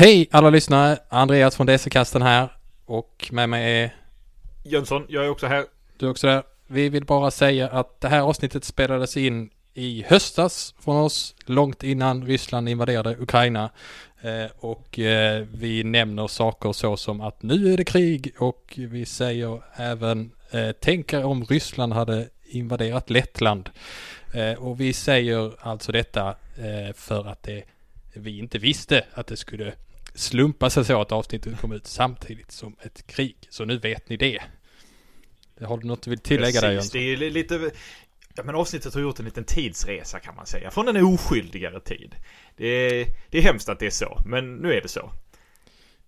Hej alla lyssnare! Andreas från DC-kasten här. Och med mig är Jönsson, jag är också här. du också där. Vi vill bara säga att det här avsnittet spelades in i höstas från oss, långt innan Ryssland invaderade Ukraina. Eh, och eh, vi nämner saker så som att nu är det krig och vi säger även eh, tänk er om Ryssland hade invaderat Lettland. Eh, och vi säger alltså detta eh, för att det, vi inte visste att det skulle slumpa sig så att avsnittet kom ut samtidigt som ett krig. Så nu vet ni det. Har du något du vill tillägga där Jönsson? det är li- lite... Ja men avsnittet har gjort en liten tidsresa kan man säga. Från en oskyldigare tid. Det är, det är hemskt att det är så, men nu är det så.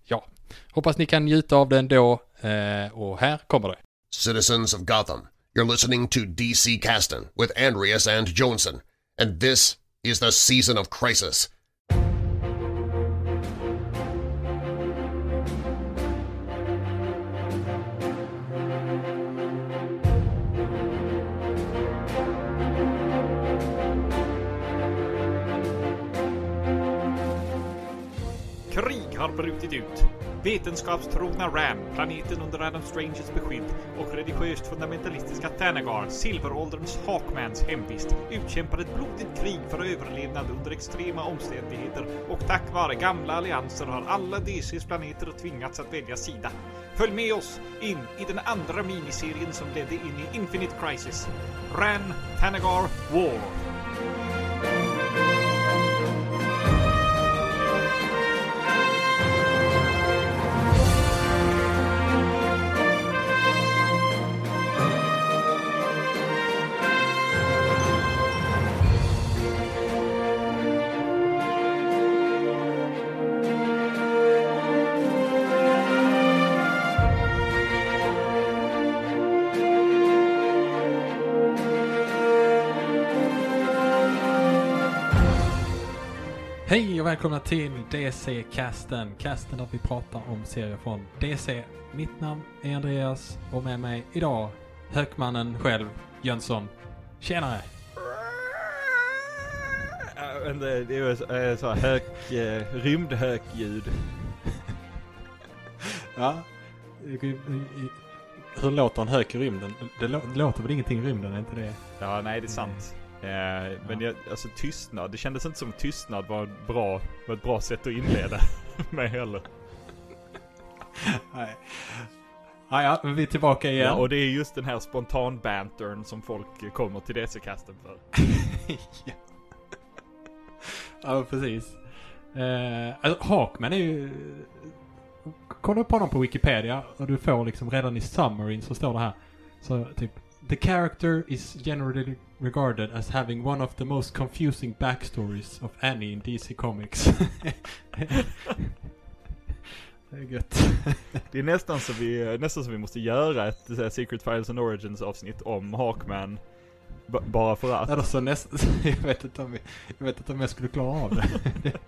Ja. Hoppas ni kan njuta av den då. Eh, och här kommer det. Citizens of Gotham, you're listening to DC Caston with Andreas and Johnson, and this is the season of crisis. Har brutit ut. Vetenskapstrogna Ram, planeten under Adam Stranges beskydd och religiöst fundamentalistiska Thanagar, silverålderns Hawkmans hemvist, utkämpar ett blodigt krig för överlevnad under extrema omständigheter och tack vare gamla allianser har alla DCs planeter tvingats att välja sida. Följ med oss in i den andra miniserien som ledde in i Infinite Crisis. Ran Thanagar War. Välkomna till DC-casten. Casten där vi pratar om serier från DC. Mitt namn är Andreas och med mig idag Hökmannen själv, Jönsson. Tjenare! Ja, men det det är så, hök, eh, rymdhökljud. Ja. Hur låter en hök i rymden? Det lå- låter väl ingenting i rymden, är inte det? Ja, nej det är sant. Eh, men jag, alltså tystnad, det kändes inte som tystnad var, bra, var ett bra sätt att inleda med heller. Nej. Ah, ja, vi är tillbaka igen. Ja, och det är just den här spontan bantern som folk kommer till DC-kasten för. ja. ja, precis. Eh, alltså, Hawkman är ju... Kolla upp honom på Wikipedia och du får liksom redan i summaryn så står det här. Så typ The character is generally regarded as having one of the most confusing backstories of any in DC Comics. det är gött. Det är nästan så vi, nästan så vi måste göra ett så här, Secret Files and Origins avsnitt om Hawkman. B- bara för att. Eller så nästan... jag, vet inte om vi, jag vet inte om jag skulle klara av det.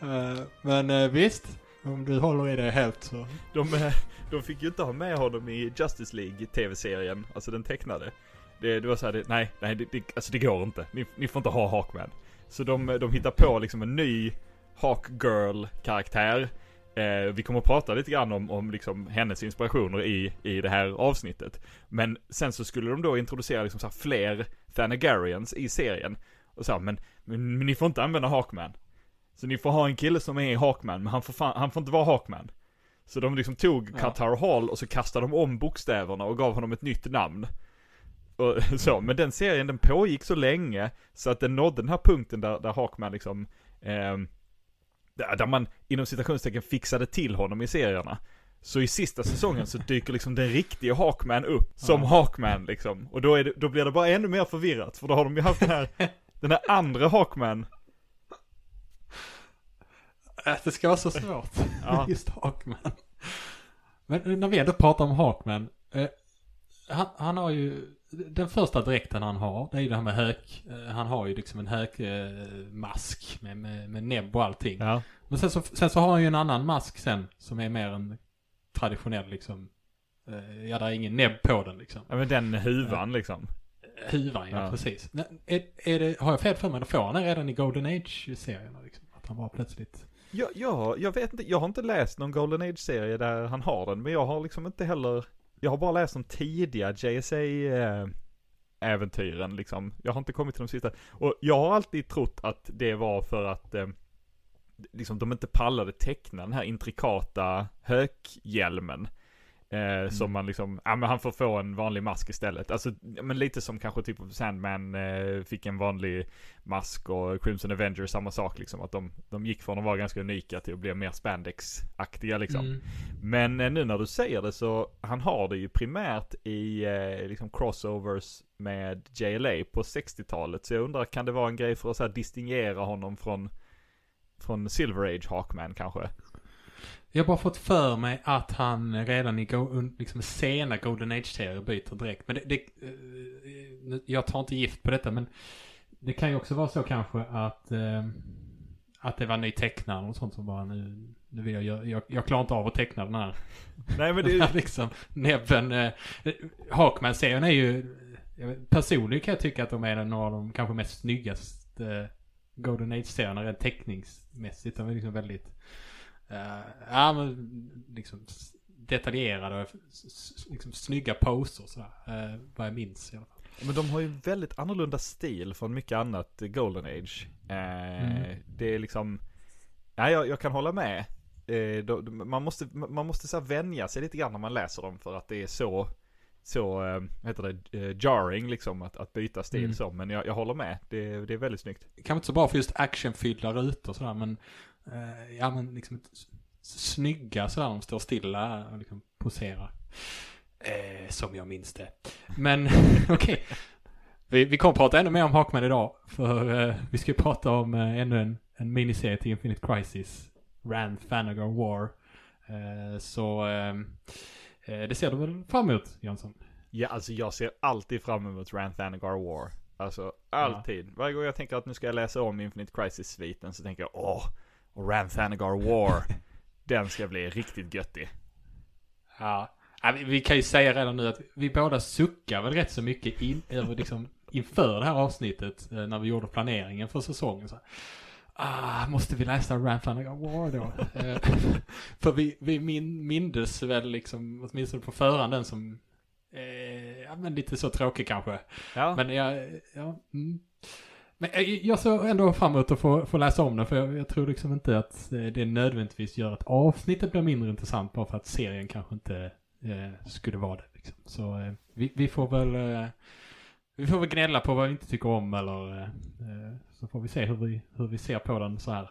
Eh, Men eh, visst, om du håller i det helt så... De, eh, de fick ju inte ha med honom i Justice League TV-serien, alltså den tecknade. Det, det var såhär, det, nej, nej, det, det, alltså det går inte. Ni, ni får inte ha Hawkman. Så de, de hittar på liksom en ny Hawkgirl-karaktär. Eh, vi kommer att prata lite grann om, om liksom hennes inspirationer i, i det här avsnittet. Men sen så skulle de då introducera liksom så här fler Thanagarians i serien. Och så här, men, men, men ni får inte använda Hawkman. Så ni får ha en kille som är Hawkman, men han får, fan, han får inte vara Hawkman. Så de liksom tog Ja. Qatar Hall och så kastade de om bokstäverna och gav honom ett nytt namn. Och så, men den serien den pågick så länge så att den nådde den här punkten där, där Hawkman liksom, ehm, där, man inom citationstecken fixade till honom i serierna. Så i sista säsongen så dyker liksom den riktiga Hawkman upp som Ja. Hawkman liksom. Och då, det, då blir det bara ännu mer förvirrat för då har de ju haft den här, den här andra Hawkman. Att det ska vara så svårt. Ja. Just Hawkman. Men när vi ändå pratar om Hawkman. Eh, han, han har ju, den första dräkten han har, det är ju det här med hök. Eh, han har ju liksom en hökmask eh, med, med, med näbb och allting. Ja. Men sen så, sen så har han ju en annan mask sen som är mer en traditionell liksom. Eh, ja, det är ingen näbb på den liksom. Ja men den huvan liksom. Huvan, ja, Ja. precis. Är, är det, har jag fel för mig, då får han det redan i Golden Age-serierna liksom? Att att han var plötsligt... Jag, ja, jag vet inte, jag har inte läst någon Golden Age-serie där han har den, men jag har liksom inte heller, jag har bara läst de tidiga JSA-äventyren eh, liksom. Jag har inte kommit till de sista. Och jag har alltid trott att det var för att eh, liksom de inte pallade teckna den här intrikata hökhjälmen. Eh, mm. Som man liksom, ja men han får få en vanlig mask istället. Alltså, men lite som kanske typ Sandman eh, fick en vanlig mask och Crimson Avenger samma sak liksom. Att de, de gick från att vara ganska unika till att bli mer spandex-aktiga liksom. Mm. Men eh, nu när du säger det så, han har det ju primärt i eh, liksom crossovers med JLA på 60-talet. Så jag undrar, kan det vara en grej för att så här, distingera honom från, från Silver Age Hawkman kanske? Jag har bara fått för mig att han redan i go, liksom sena Golden Age-serier byter direkt. Men det, det, eh, jag tar inte gift på detta men det kan ju också vara så kanske att eh, att det var ny tecknare och sånt som bara nu, nu vill jag jag, jag klarar inte av att teckna den här. Nej men det är liksom näbben. Eh, Hawkman-serien är ju, personligen kan jag tycka att de är några av de kanske mest snyggaste eh, Golden Age-serierna rent teckningsmässigt. De är liksom väldigt Uh, ja men liksom detaljerade och liksom snygga poser sådär. Uh, vad jag minns i alla fall. Men de har ju väldigt annorlunda stil från mycket annat Golden Age. Uh, mm. Det är liksom, ja jag, jag kan hålla med. Uh, då, man måste, man måste så vänja sig lite grann när man läser dem för att det är så så, heter det, jarring liksom att, att byta stil mm. så. Men jag, jag håller med. Det, det är väldigt snyggt. Kanske inte så bra för just actionfyllda rutor sådär men eh, ja men liksom snygga sådär, de står stilla och liksom poserar. Eh, som jag minns det. Men okej. Okay. Vi, vi kommer prata ännu mer om Hawkman idag. För eh, vi ska ju prata om eh, ännu en, en miniserie till Infinite Crisis. Rand Thanagar War. Eh, så eh, eh, det ser du väl fram emot Jönsson? Ja, alltså jag ser alltid fram emot Rand Thanagar War. Alltså alltid. Ja. Varje gång jag tänker att nu ska jag läsa om Infinite Crisis-sviten så tänker jag åh, och Ranthanagar War. den ska bli riktigt göttig. Ja. ja vi, vi, kan ju säga redan nu att vi båda suckar väl rätt så mycket in, över liksom, inför det här avsnittet eh, när vi gjorde planeringen för säsongen. Så, ah, måste vi läsa Ranthanagar War då? Eh, för vi, vi min, mindes väl liksom, åtminstone på förhand den som, eh, ja men lite så tråkig kanske. Ja. Men jag, ja, mm. Men jag såg ändå fram emot att få, få läsa om den för jag, jag, tror liksom inte att det nödvändigtvis gör att avsnittet blir mindre intressant bara för att serien kanske inte eh, skulle vara det. Liksom. Så eh, vi, vi, får väl eh, vi får väl gnälla på vad vi inte tycker om eller eh, så får vi se hur vi, hur vi ser på den så här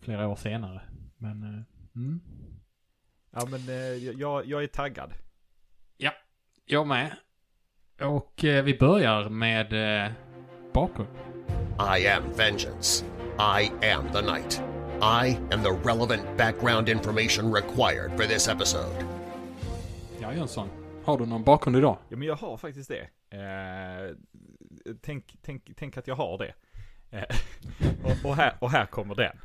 flera år senare. Men, eh, mm. Ja men eh, jag, jag är taggad. Ja, jag med. Och vi börjar med bakgrund. I am vengeance. I am the night. I am the relevant background information required for this episode. Ja, Jönsson. Har du någon bakgrund idag? Ja, men jag har faktiskt det. Eh, tänk, tänk, tänk att jag har det. Eh, och, och, här, och här kommer den.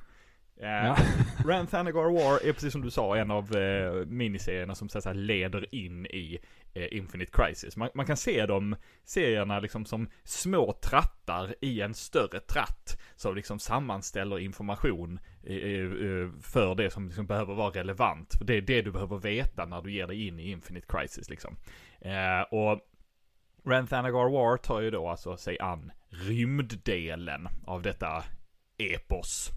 Eh, ja. Rand Thanagar War är precis som du sa en av eh, miniserierna som så säga, leder in i eh, Infinite Crisis. Man, man, kan se de serierna liksom som små trattar i en större tratt. Som liksom sammanställer information eh, eh, för det som liksom behöver vara relevant. Det är det du behöver veta när du ger dig in i Infinite Crisis liksom. Eh, och Rand Thanagar War tar ju då alltså sig an rymddelen av detta epos.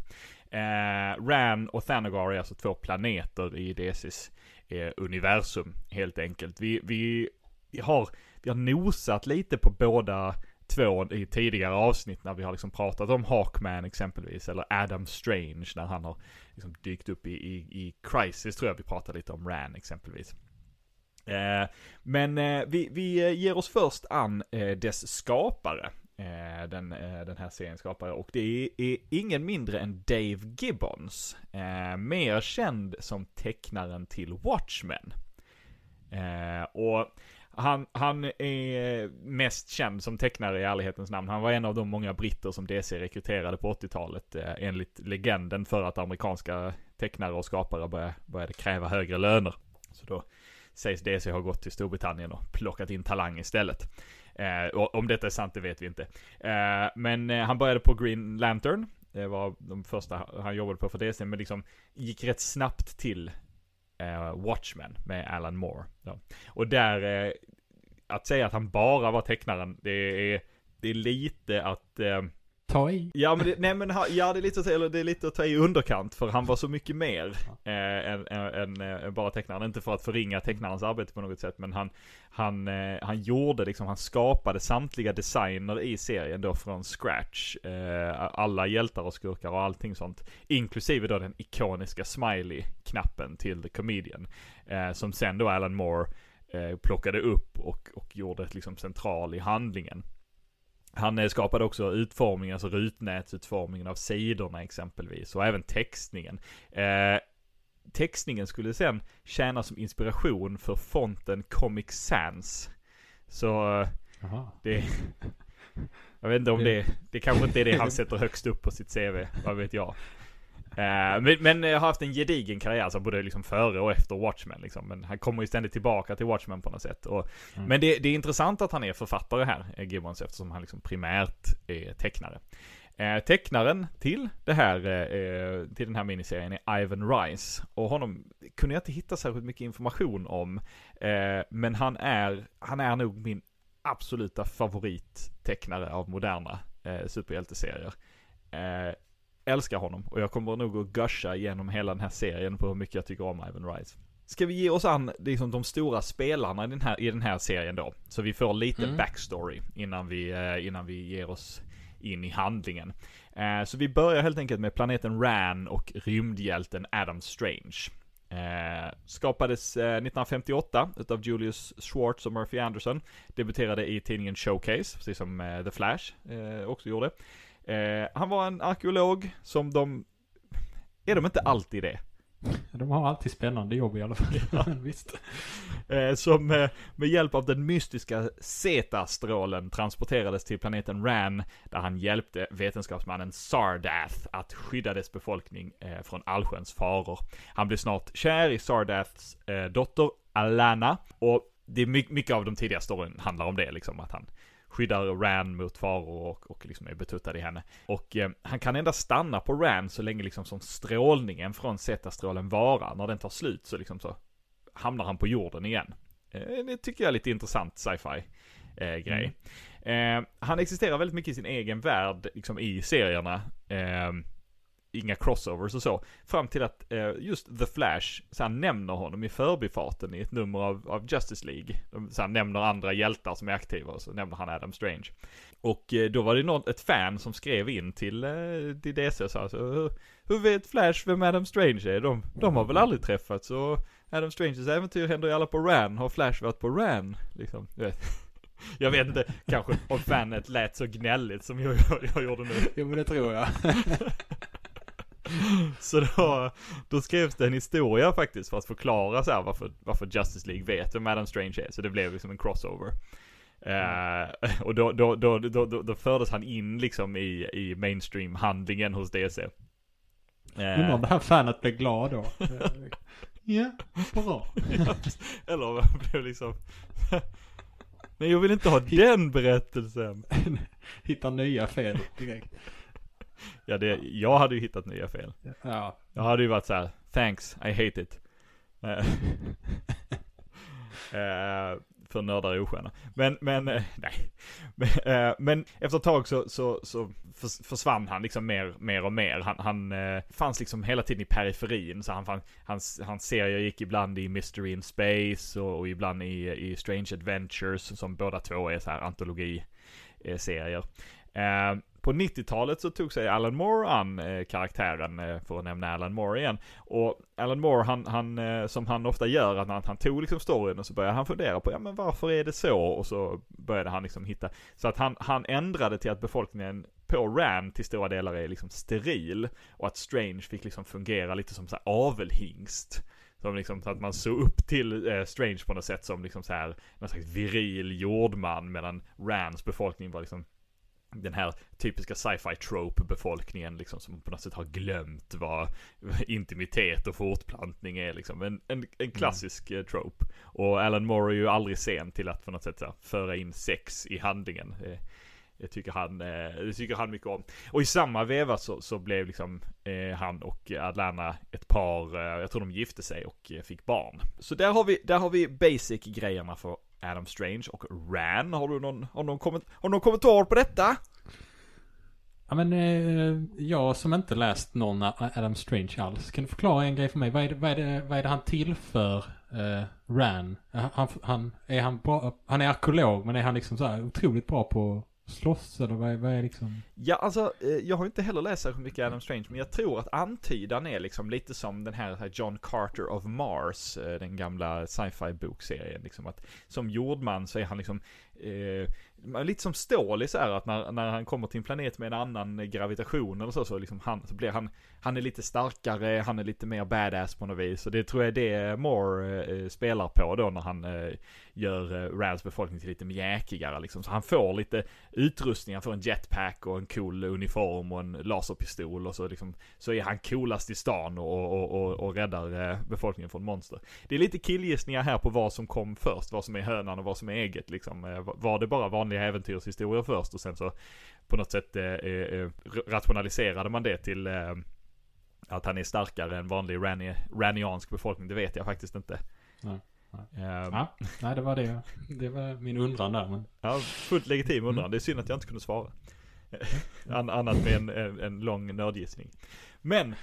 Eh, Ran och Thanagar är alltså två planeter i DCs eh, universum helt enkelt. Vi, vi, vi, har, vi har nosat lite på båda två i tidigare avsnitt när vi har liksom pratat om Hawkman exempelvis, eller Adam Strange när han har liksom dykt upp i, i, i Crisis tror jag vi pratade lite om Ran exempelvis. Eh, men eh, vi, vi ger oss först an eh, dess skapare. Eh, den, eh, den här serien skapare. Och det är, ingen mindre än Dave Gibbons. Eh, mer känd som tecknaren till Watchmen. och han, han är mest känd som tecknare i ärlighetens namn. Han var en av de många britter som DC rekryterade på 80-talet enligt legenden för att amerikanska tecknare och skapare började, började kräva högre löner. Så då sägs DC ha gått till Storbritannien och plockat in talang istället. Eh, om detta är sant, det vet vi inte. Eh, men eh, han började på Green Lantern. Det var de första han jobbade på för DC, men liksom gick rätt snabbt till eh, Watchmen med Alan Moore. Ja. Och där, eh, att säga att han bara var tecknaren, det är, det är lite att eh, Ta i. Ja men det, nej men ha- ja, det är lite eller det är lite att ta i underkant för han var så mycket mer eh, än, än, än, än bara tecknaren. Inte för att förringa tecknarens arbete på något sätt men han, han, eh, han gjorde liksom, han skapade samtliga designer i serien då från scratch. Eh, alla hjältar och skurkar och allting sånt. Inklusive då den ikoniska smiley-knappen till The Comedian. Eh, som sen då Alan Moore eh, plockade upp och, och gjorde ett liksom central i handlingen. Han eh, skapade också utformningen, alltså rutnätsutformningen av sidorna exempelvis. Och även textningen. Eh, textningen skulle sen tjäna som inspiration för fonten Comic Sans. Så eh, Jaha. det... Jag vet inte om det... Det kanske inte är det han sätter högst upp på sitt CV. Vad vet jag. Eh, men, men jag har haft en gedigen karriär, alltså både liksom före och efter Watchmen liksom. Men han kommer ju ständigt tillbaka till Watchmen på något sätt. Och, Mm. Men det, det är intressant att han är författare här, eh, Gibbons, eftersom han liksom primärt är tecknare. Eh, tecknaren till det här, eh, till den här miniserien är Ivan Rice. Och honom kunde jag inte hitta särskilt mycket information om. Eh, men han är, han är nog min absoluta favorittecknare av moderna eh, superhjälteserier. Älskar honom och jag kommer nog att gusha igenom hela den här serien på hur mycket jag tycker om Ivan Rice. Ska vi ge oss an liksom, de stora spelarna i den, här, i den här serien då? Så vi får lite Mm. backstory innan vi, eh, innan vi ger oss in i handlingen. Eh, så vi börjar helt enkelt med planeten Ran och rymdhjälten Adam Strange. Eh, skapades eh, 1958 utav Julius Schwartz och Murphy Anderson. Debuterade i tidningen Showcase, precis som eh, The Flash också gjorde. Eh, han var en arkeolog som de... Är de inte alltid det? De har alltid spännande jobb i alla fall. Visst. Eh, som eh, med hjälp av den mystiska Zeta-strålen transporterades till planeten Ran, där han hjälpte vetenskapsmannen Sardath att skydda dess befolkning eh, från allsköns faror. Han blev snart kär i Sardaths dotter Alana, och det är my- mycket av de tidiga storyn handlar om det, liksom att han skyddar Ran mot faror och, och liksom är betuttad i henne. Och eh, han kan endast stanna på Ran så länge liksom som strålningen från Zeta-strålen varar. När den tar slut så liksom så hamnar han på jorden igen. Eh, det tycker jag är lite intressant sci-fi eh, grej. Eh, han existerar väldigt mycket i sin egen värld, liksom i serierna. Inga crossovers och så. Fram till att eh, just The Flash, så han nämner honom i förbifarten i ett nummer av, av Justice League. De, så han nämner andra hjältar som är aktiva och så nämner han Adam Strange. Och eh, då var det något, ett fan som skrev in till, eh, till DC och sa så, hur, hur vet Flash vem Adam Strange är? De, de har väl aldrig träffats och Adam Stranges äventyr händer ju alla på Ran. Har Flash varit på Ran? Liksom, du vet. Jag vet inte, kanske om fanet lät så gnälligt som jag, jag, jag gjorde nu. Jo men det tror jag. Så då, då skrevs det en historia faktiskt för att förklara så här varför, varför Justice League vet vem Adam Strange är. Så det blev liksom en crossover. Eh, och då, då, då, då, då, då fördes han in liksom i, i mainstream-handlingen hos DC. Eh, Undrar om det här fanet blev glad då. Ja, bra. eller vad blev liksom... Nej jag vill inte ha den berättelsen. Hittar nya fel direkt. Ja det, jag hade ju hittat nya fel. Ja. Jag hade ju varit så här: thanks, I hate it. Eh, för nördar är osköna. Men, men, eh, nej. Men, eh, men efter ett tag så, så, så förs- försvann han liksom mer, mer och mer. Han, han eh, fanns liksom hela tiden i periferin. Så han fann, hans, hans serier gick ibland i Mystery in Space och, och ibland i, i Strange Adventures som båda två är så här antologi-serier. På 90-talet så tog sig Alan Moore an eh, karaktären, eh, för att nämna Alan Moore igen. Och Alan Moore, han, han eh, som han ofta gör, att han, han tog liksom storyn och så började han fundera på, ja men varför är det så? Och så började han liksom hitta, så att han, han ändrade till att befolkningen på Ran till stora delar är liksom steril. Och att Strange fick liksom fungera lite som så här avelhingst. Som liksom, så att man såg upp till eh, Strange på något sätt som liksom så här, någon slags viril jordman, medan Rans befolkning var liksom den här typiska sci-fi trope befolkningen liksom som på något sätt har glömt vad intimitet och fortplantning är liksom. En, en, en klassisk mm. trope. Och Alan Moore är ju aldrig sen till att på något sätt så föra in sex i handlingen. Eh, Det tycker han, eh, det tycker han mycket om. Och i samma veva så, så blev liksom eh, han och Adlana ett par, jag tror de gifte sig och fick barn. Så där har vi, där har vi basic-grejerna för Adam Strange och Ran. Har du någon, har någon, komment, har någon kommentar på detta? Ja men eh, jag som inte läst någon Adam Strange alls. Kan du förklara en grej för mig? Vad är det, vad är det, vad är det han tillför eh, Ran? Eh, han, han, är han bra, han är arkeolog men är han liksom så här otroligt bra på slåss eller vad är, vad är liksom? Ja, alltså eh, jag har inte heller läst särskilt mycket Adam Strange, men jag tror att antydan är liksom lite som den här John Carter of Mars, eh, den gamla sci-fi bokserien, liksom att som jordman så är han liksom eh, lite som Stålis är att när, när han kommer till en planet med en annan gravitation eller så, så, liksom han, så blir han, han är lite starkare, han är lite mer badass på något vis. Och det tror jag det Moore eh, spelar på då när han eh, gör eh, Rans befolkning till lite mjäkigare liksom. Så han får lite utrustning, han får en jetpack och en cool uniform och en laserpistol och så liksom, så är han coolast i stan och, och, och, och räddar eh, befolkningen från monster. Det är lite killgissningar här på vad som kom först, vad som är hönan och vad som är ägget liksom. Var det bara vanliga äventyrshistorier först och sen så på något sätt eh, eh, rationaliserade man det till eh, att han är starkare än vanlig rani, raniansk befolkning, det vet jag faktiskt inte. Nej. Nej. Um, ja, nej, det var det. Det var min undran där. Men... Ja, fullt legitim undran. Mm. Det är synd att jag inte kunde svara. An annat med en, en, en lång nördgissning. Men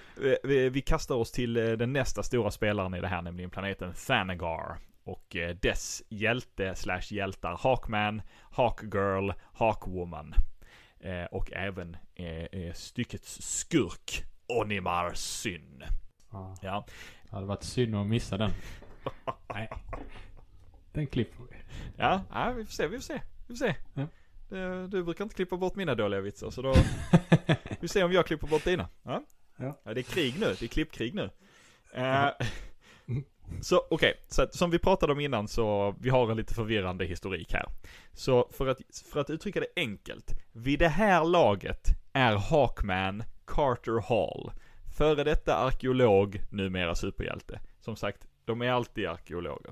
vi, vi, kastar oss till den nästa stora spelaren i det här, nämligen planeten Thanagar och eh, dess hjälte slash hjältar Hawkman, Hawkgirl, Hawkwoman. Eh, och även eh, styckets skurk Onimar Syn. Ah. Ja. Det hade varit synd att missa den. Nej. Den klipper vi. Ja, ja, vi får se, vi får se. Vi får se. Ja. Du, du brukar inte klippa bort mina dåliga vitsar så då... vi får se om jag klipper bort dina. Ja? Ja. ja det är krig nu, det är klippkrig nu. Uh, så okej, okay. så som vi pratade om innan så vi har en lite förvirrande historik här. Så för att, för att uttrycka det enkelt, vid det här laget är Hawkman Carter Hall, före detta arkeolog, numera superhjälte. Som sagt, de är alltid arkeologer.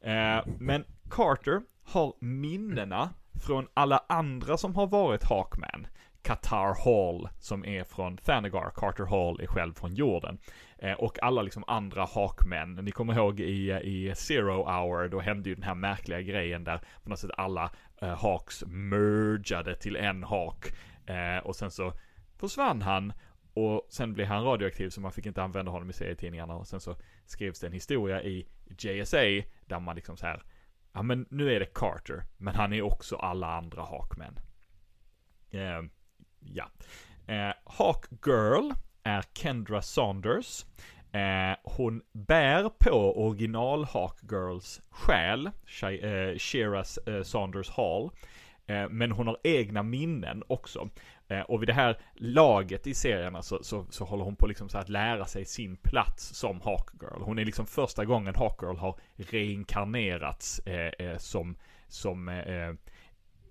Eh, men Carter har minnena från alla andra som har varit Hawkman. Qatar Hall som är från Thanagar, Carter Hall är själv från jorden. Eh, och alla liksom andra Hawkmen. Ni kommer ihåg i, i Zero Hour, då hände ju den här märkliga grejen där på något sätt alla eh, Hawks mergade till en Hawk. Eh, och sen så försvann han och sen blev han radioaktiv så man fick inte använda honom i serietidningarna och sen så skrevs det en historia i JSA där man liksom så här Ja men nu är det Carter, men han är också alla andra Hawkmen. Eh, ja. Eh, Hawk Girl är Kendra Saunders. Eh, hon bär på original Hawk Girls själ, eh, Shira eh, Saunders Hall. Eh, men hon har egna minnen också. Eh, och vid det här laget i serierna så, så, så håller hon på liksom så att lära sig sin plats som Hawkgirl. Hon är liksom första gången Hawkgirl har reinkarnerats eh, eh som, som eh,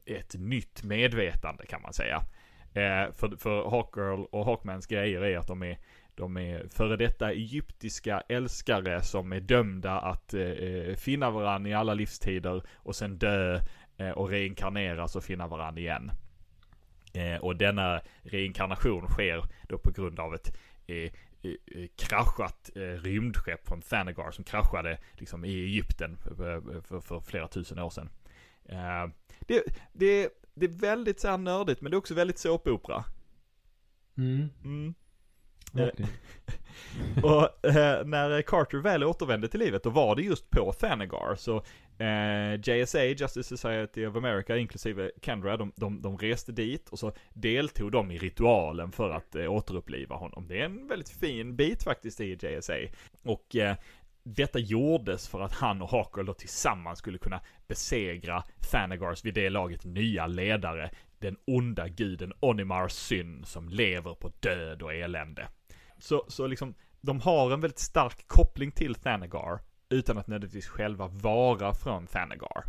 ett nytt medvetande kan man säga. Eh, för, för Hawkgirl och Hawkmans grejer är att de är, de är före detta egyptiska älskare som är dömda att eh, finna varandra i alla livstider och sen dö eh, och reinkarneras och finna varandra igen. Eh, och denna reinkarnation sker då på grund av ett eh, kraschat eh, rymdskepp från Thanagar som kraschade liksom i Egypten för, för, för flera tusen år sedan. Eh, det, det, det är väldigt så här nördigt men det är också väldigt såpopera. Mm. mm. Okay. och eh, när Carter väl återvände till livet, då var det just på Thanagar. Så eh, JSA, Justice Society of America, inklusive Kendra, de, de, de, reste dit och så deltog de i ritualen för att eh, återuppliva honom. Det är en väldigt fin bit faktiskt i JSA. Och eh, detta gjordes för att han och Hawker då tillsammans skulle kunna besegra Thanagars vid det laget nya ledare, den onda guden Onimar Syn som lever på död och elände. Så, så liksom, de har en väldigt stark koppling till Thanagar utan att nödvändigtvis själva vara från Thanagar.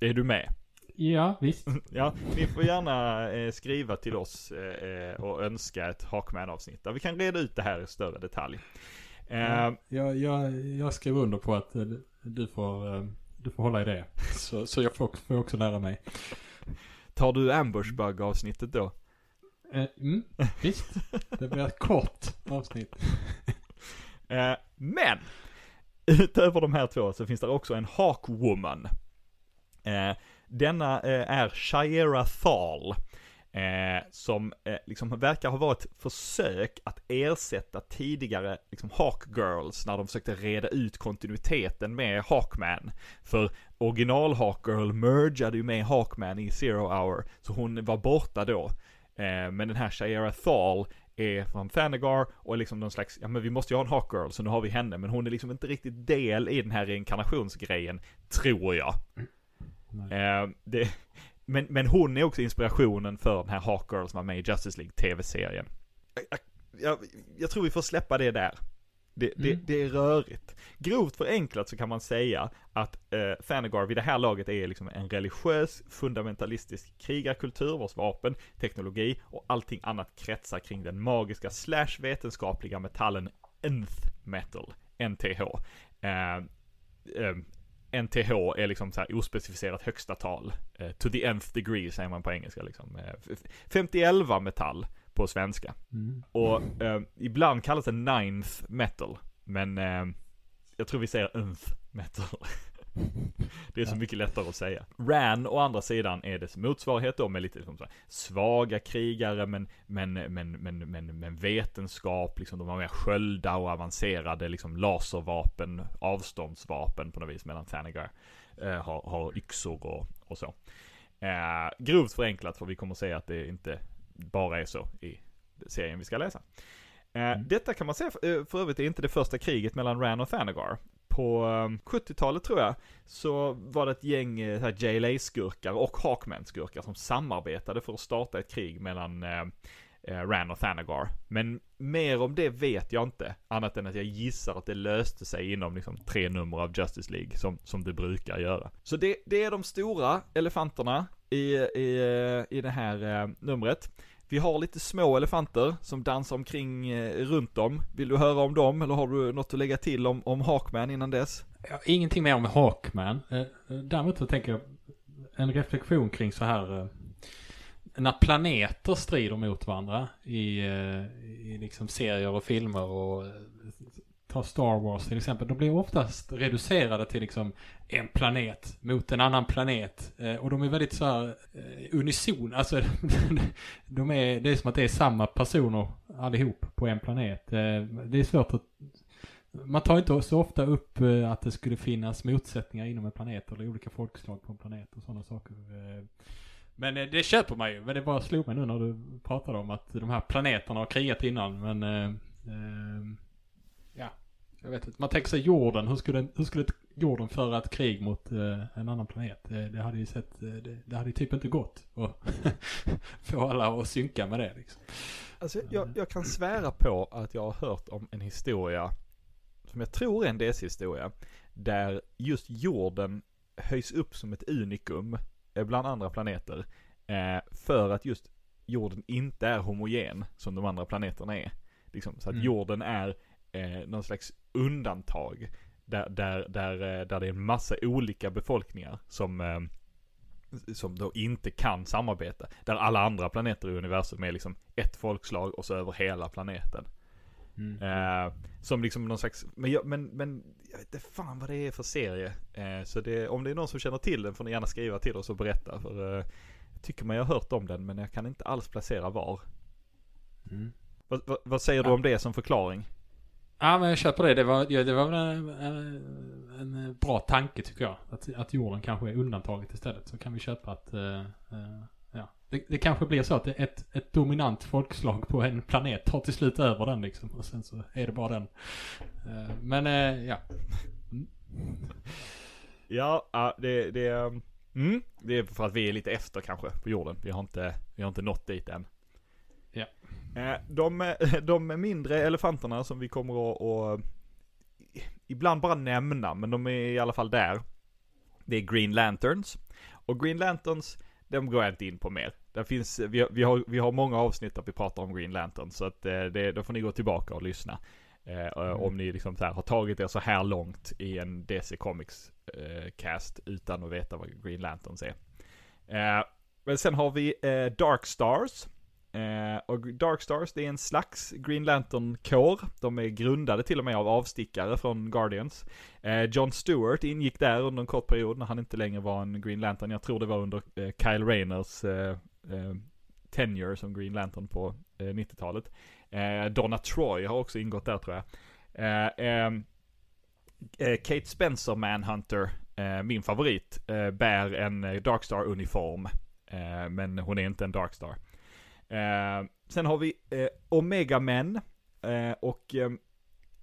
Är du med? Ja, visst. Ja, ni får gärna eh, skriva till oss eh, och önska ett Hawkman-avsnitt där vi kan reda ut det här i större detalj. Uh, jag, jag, jag skriver under på att du får, du får hålla i det. Så, så jag får, får också lära mig. tar du ambush bug avsnittet då? Eh, mm, visst. Det blir ett kort avsnitt. Eh, men! Utöver de här två så finns det också en Hawkwoman. Eh, denna eh, är Shira Thal. Eh, som eh, liksom verkar ha varit försök att ersätta tidigare liksom Hawk Girls när de försökte reda ut kontinuiteten med Hawkman. För original Hawk Girl mergade ju med Hawkman i Zero Hour, så hon var borta då. Eh, men den här Shira Thal är från Thanagar och är liksom någon slags, ja men vi måste ju ha en Hawk Girl så nu har vi henne, men hon är liksom inte riktigt del i den här reinkarnationsgrejen, tror jag. Eh, det, men, men hon är också inspirationen för den här Hawk Girl som var med i Justice League tv-serien. Jag, jag, jag, tror vi får släppa det där. Det, det, Mm. det är rörigt. Grovt förenklat så kan man säga att eh, Thanagar vid det här laget är liksom en religiös, fundamentalistisk krigarkultur vars vapen, teknologi och allting annat kretsar kring den magiska slash vetenskapliga metallen Nth metal, NTH. Eh, eh, NTH är liksom så här ospecificerat högsta tal. Eh, to the nth degree säger man på engelska liksom. Eh, 50 metall på svenska. Mm. Och eh, ibland kallas det ninth metal. Men eh, jag tror vi säger nth metal. det är så mycket lättare att säga. Ran å andra sidan är dess motsvarighet då med lite liksom här, svaga krigare men, men, men, men, men, men vetenskap, liksom de har mer sköldar och avancerade liksom laservapen, avståndsvapen på något vis medan Thanagar eh, har, har yxor och, och så. Eh, grovt förenklat för vi kommer att säga att det inte bara är så i serien vi ska läsa. Eh, Mm. Detta kan man säga för, eh, för övrigt är inte det första kriget mellan Ran och Thanagar. På eh, 70-talet tror jag, så var det ett gäng eh, JLA-skurkar och Hawkman-skurkar som samarbetade för att starta ett krig mellan Ran och Thanagar. Men mer om det vet jag inte, annat än att jag gissar att det löste sig inom liksom tre nummer av Justice League, som, som det brukar göra. Så det, det är de stora elefanterna i, i, i det här eh, numret. Vi har lite små elefanter som dansar omkring eh, runt om. Vill du höra om dem eller har du något att lägga till om, om Hawkman innan dess? Ja, ingenting mer om Hawkman. Eh, däremot så tänker jag en reflektion kring så här när planeter strider mot varandra i, i liksom serier och filmer och ta Star Wars till exempel. De blir oftast reducerade till liksom en planet mot en annan planet. Eh, Och de är väldigt så här eh, unison. Alltså de är, det är som att det är samma personer allihop på en planet. Eh, Det är svårt att man tar inte så ofta upp eh, att det skulle finnas motsättningar inom en planet eller olika folkslag på en planet och sådana saker. Eh, Men eh, det köper man ju. Men det bara slog mig nu när du pratade om att de här planeterna har krigat innan. Men eh, eh, jag vet inte. Man tänker sig jorden. Hur skulle, hur skulle jorden föra ett krig mot eh, en annan planet? Eh, det hade ju sett, eh, det, det hade typ inte gått att få alla att synka med det liksom. Alltså jag, jag kan svära på att jag har hört om en historia som jag tror är en DC-historia. Där just jorden höjs upp som ett unikum eh, bland andra planeter. Eh, för att just jorden inte är homogen som de andra planeterna är. Liksom, så att Mm. jorden är eh, någon slags undantag. Där, där, där, eh, där det är en massa olika befolkningar som eh, som då inte kan samarbeta. Där alla andra planeter i universum är liksom ett folkslag och så över hela planeten. Mm. Eh, som liksom någon slags, men jag, men, men jag vet inte fan vad det är för serie. Eh, så det, om det är någon som känner till den får ni gärna skriva till oss och berätta. För eh, jag tycker man jag har hört om den men jag kan inte alls placera var. Mm. Vad, vad, vad säger du Ja. om det som förklaring? Ja men jag köper det. Det var, ja, det var en, en, en bra tanke tycker jag. Att, att jorden kanske är undantaget istället. Så kan vi köpa att eh, ja. det, det kanske blir så att ett, ett dominant folkslag på en planet tar till slut över den liksom. Och sen så är det bara den. Eh, men ja. Ja, ja det, det, mm, det är för att vi är lite efter kanske på jorden. Vi har inte, vi har inte nått dit än. Ja. Eh, De, eh, de mindre elefanterna som vi kommer att, att ibland bara nämna, men de är i alla fall där. Det är Green Lanterns. Och Green Lanterns, de går jag inte in på mer. Där finns, vi, har- vi, har, vi har många avsnitt där vi pratar om Green Lanterns, så att eh, det, då får ni gå tillbaka och lyssna. Eh, Om ni liksom så här har tagit er så här långt i en DC Comics eh, cast utan att veta vad Green Lanterns är. Eh, Men sen har vi eh, Dark Stars. Eh, och Dark Stars, det är en slags Green Lantern-kår. De är grundade till och med av avstickare från Guardians. Eh, John Stewart ingick där under en kort period när han inte längre var en Green Lantern. Jag tror det var under eh, Kyle Rayners eh, eh, tenure som Green Lantern på eh, 90-talet. Eh, Donna Troy har också ingått där tror jag. Eh, ehm, Kate Spencer Manhunter, min favorit, bär en Darkstar-uniform. men hon är inte en Darkstar. Eh, sen har vi eh, Omega Men. Eh, och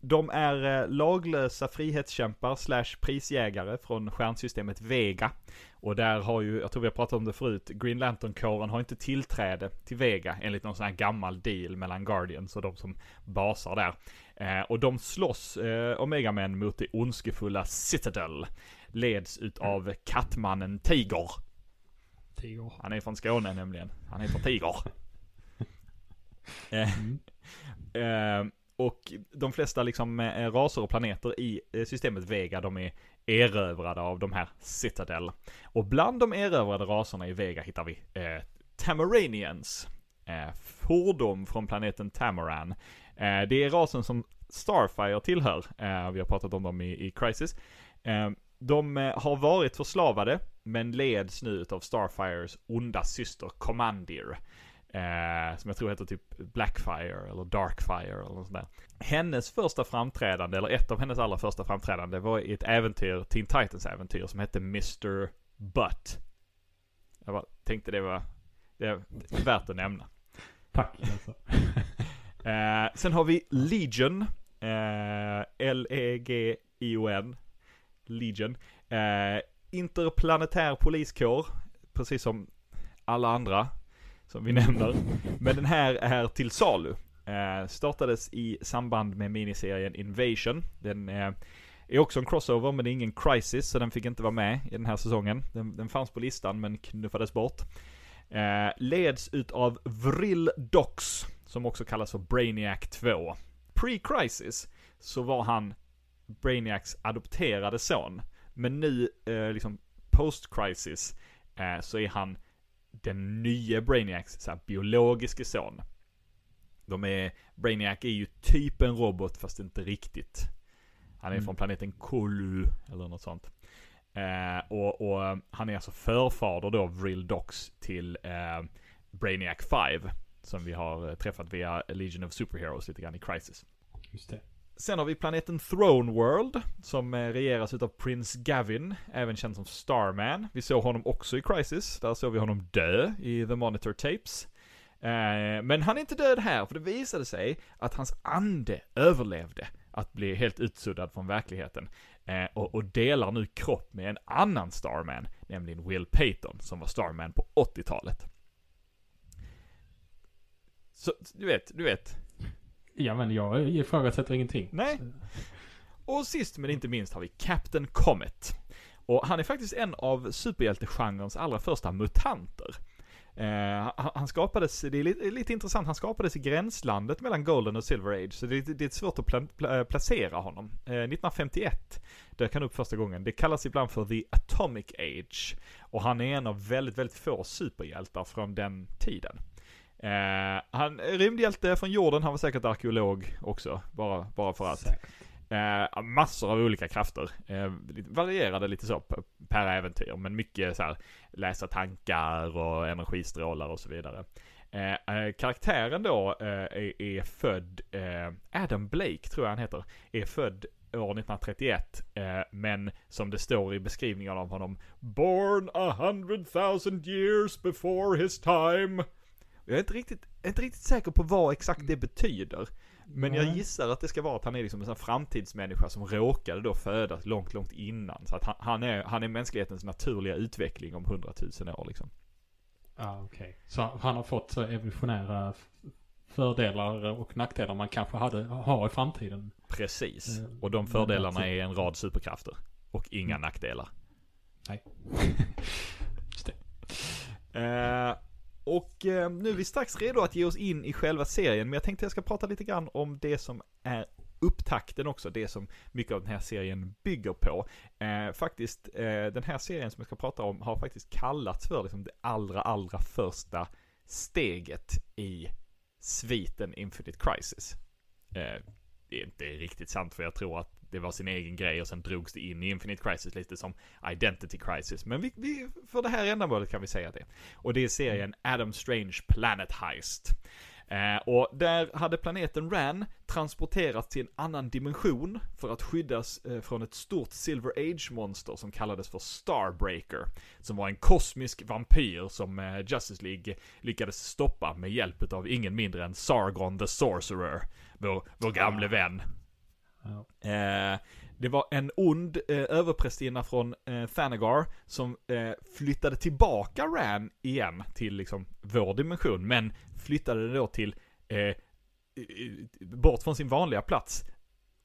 de är laglösa frihetskämpar slash prisjägare från stjärnsystemet Vega. Och där har ju, jag tror vi har pratat om det förut, Green Lantern-kåren har inte tillträde till Vega enligt någon sån här gammal deal mellan Guardians och de som basar där. Eh, och de slåss, eh, Omega Men, mot det ondskefulla Citadel. Leds utav kattmannen Tiger. Tiger. Han är från Skåne nämligen. Han heter Tiger. Eh, mm. eh, och de flesta liksom eh, raser och planeter i systemet Vega, de är erövrade av de här Citadel. Och bland de erövrade raserna i Vega hittar vi Tamaranians. Fordon från planeten Tamaran. Det är rasen som Starfire tillhör. Vi har pratat om dem i, i Crisis. De har varit förslavade, men leds nu av Starfires onda syster Commandir. Eh, som jag tror heter typ Blackfire eller Darkfire eller något sånt där. Hennes första framträdande, eller ett av hennes allra första framträdande var i ett äventyr, Teen Titans äventyr som hette Mr. Butt. Jag bara tänkte det var, det är värt att nämna. Tack alltså. eh, sen har vi Legion. Eh, L-E-G-I-O-N. Legion. Eh, interplanetär poliskår. Precis som alla andra som vi nämner. Men den här är till salu. Eh, startades i samband med miniserien Invasion. Den eh, är också en crossover men det är ingen crisis så den fick inte vara med i den här säsongen. Den, den fanns på listan men knuffades bort. Eh, leds utav Vril Dox som också kallas för Brainiac 2. Pre-crisis så var han Brainiacs adopterade son. Men nu, eh, liksom post-crisis, eh, så är han den nya Brainiacs så här, biologiske son. De är, Brainiac är ju typ en robot fast inte riktigt. Han är mm. från planeten Kolu eller något sånt. Eh, och, och, han är alltså förfader då, Vril Dox, till eh, Brainiac 5. Som vi har eh, träffat via Legion of Superheroes lite grann i Crisis. Just det. Sen har vi planeten Throne World, som eh, regeras utav Prince Gavin, även känd som Starman. Vi såg honom också i Crisis, där såg vi honom dö i The Monitor Tapes. Eh, men han är inte död här, för det visade sig att hans ande överlevde att bli helt utsuddad från verkligheten. Eh, och, och, delar nu kropp med en annan Starman, nämligen Will Payton, som var Starman på 80-talet. Så, du vet, du vet, Ja men jag ifrågasätter ingenting. Nej. Och sist men inte minst har vi Captain Comet. Och han är faktiskt en av superhjältegenrens allra första mutanter. Eh, han skapades, det är lite, lite, intressant, han skapades i gränslandet mellan Golden och Silver Age. Så det, det är svårt att pla, pla, placera honom. Eh, 1951 dök han upp första gången. Det kallas ibland för The Atomic Age. Och han är en av väldigt, väldigt få superhjältar från den tiden. Eh, han rymdhjälte från jorden, han var säkert arkeolog också, bara, bara för att. Eh, massor av olika krafter. Eh, varierade lite så per äventyr, men mycket så här, läsa tankar och energistrålar och så vidare. Eh, eh karaktären då eh, är, är, född, eh, Adam Blake tror jag han heter, är född år 1931. men som det står i beskrivningen av honom, Born a hundred thousand years before his time. Jag är inte riktigt, inte riktigt säker på vad exakt det betyder. Men jag gissar att det ska vara att han är liksom en sån framtidsmänniska som råkade då födas långt, långt innan. Så att han, han är, han är mänsklighetens naturliga utveckling om hundratusen år liksom. Ja, ah, okej. Okay. Så han har fått evolutionära fördelar och nackdelar man kanske hade, har i framtiden. Precis. Eh, och de fördelarna är en rad superkrafter. Och inga mm. nackdelar. Nej. Just det. Eh, och eh, nu är vi strax redo att ge oss in i själva serien, men jag tänkte jag ska prata lite grann om det som är upptakten också, det som mycket av den här serien bygger på. Eh, faktiskt, eh, den här serien som jag ska prata om har faktiskt kallats för liksom det allra, allra första steget i sviten Infinite Crisis. Eh, det är inte riktigt sant för jag tror att det var sin egen grej och sen drogs det in i Infinite Crisis lite som Identity Crisis. Men vi, vi, för det här ändamålet kan vi säga det. Och det är serien Adam Strange Planet Heist. Eh, och där hade planeten Ran transporterats till en annan dimension för att skyddas eh, från ett stort Silver Age-monster som kallades för Starbreaker. Som var en kosmisk vampyr som eh, Justice League lyckades stoppa med hjälp av ingen mindre än Sargon the Sorcerer. Vår, vår gamle vän. Ja. Det var en ond eh, överprästinna från eh, Thanagar som eh, flyttade tillbaka Ran igen till liksom vår dimension, men flyttade det då till eh, bort från sin vanliga plats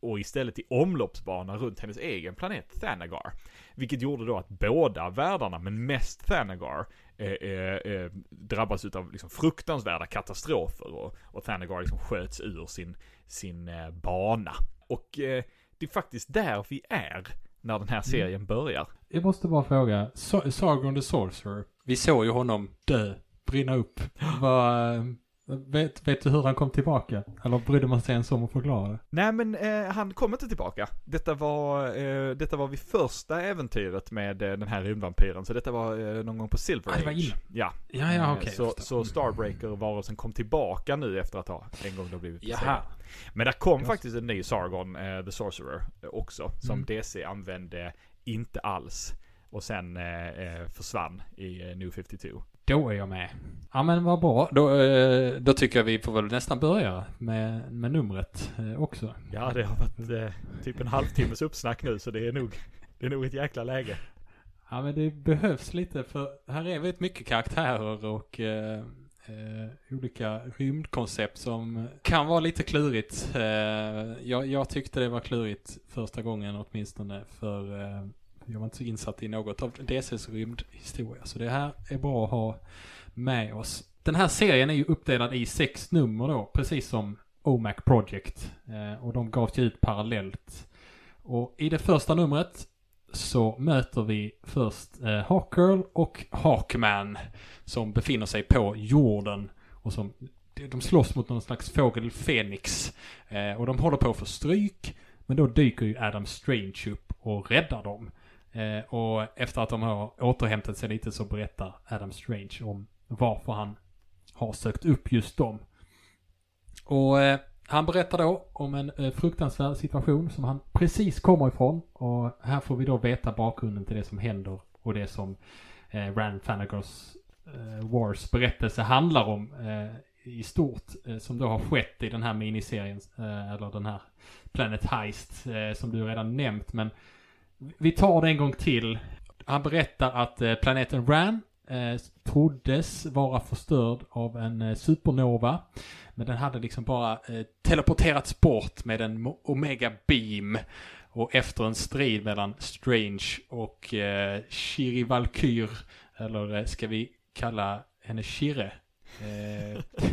och istället i omloppsbana runt hennes egen planet Thanagar. Vilket gjorde då att båda världarna, men mest Thanagar, eh, eh, eh, drabbas utav liksom fruktansvärda katastrofer och, och Thanagar liksom sköts ur sin, sin eh, bana. Och eh, det är faktiskt där vi är när den här serien börjar. Jag måste bara fråga, Sa- Sargon the Sorcerer, vi såg ju honom dö, brinna upp. Vad, vet, vet du hur han kom tillbaka? Eller brydde man sig ens om att förklara det? Nej men eh, han kom inte tillbaka. Detta var, eh, detta var vid första äventyret med eh, den här rymdvampyren. Så detta var eh, någon gång på Silver Ah, det var Age. innan. Ja. Ja, ja, Eh, okej. så, jag förstår. så Starbreaker-varelsen kom tillbaka nu efter att ha en gång då blivit besegrad. Men det kom Yes. faktiskt en ny Sargon, eh, The Sorcerer, också. Som Mm. DC använde inte alls. Och sen försvann i New 52. Då är jag med. Ja men vad bra. Då, eh, då tycker jag vi får väl nästan börja med, med numret eh, också. Ja, det har varit eh, typ en halvtimmes uppsnack nu så det är nog, det är nog ett jäkla läge. Ja men det behövs lite för här är väldigt mycket karaktärer och eh, eh, olika rymdkoncept som kan vara lite klurigt. Jag, jag tyckte det var klurigt första gången åtminstone för jag var inte så insatt i något av DCs rymdhistoria. Så det här är bra att ha med oss. Den här serien är ju uppdelad i sex nummer då, precis som OMAC Project. Eh, och de gavs ju ut parallellt. Och i det första numret så möter vi först eh, Hawkgirl och Hawkman som befinner sig på jorden och som de- slåss mot någon slags fågel Fenix. Eh, och de håller på att få stryk. Men då dyker ju Adam Strange upp och räddar dem. Eh, och efter att de har återhämtat sig lite så berättar Adam Strange om varför han har sökt upp just dem. Och eh, han berättar då om en eh, fruktansvärd situation som han precis kommer ifrån. Och här får vi då veta bakgrunden till det som händer och det som eh, Rand Fanagers eh, Wars berättelse handlar om eh, i stort. Eh, som då har skett i den här miniserien, eh, eller den här Planet Heist eh, som du redan nämnt. Men vi tar det en gång till. Han berättar att eh, planeten Ran eh, troddes vara förstörd av en eh, supernova. Men den hade liksom bara eh, teleporterats bort med en Omega Beam. Och efter en strid mellan Strange och eh, Shiri Valkyr, eller eh, ska vi kalla henne Shire? Eh,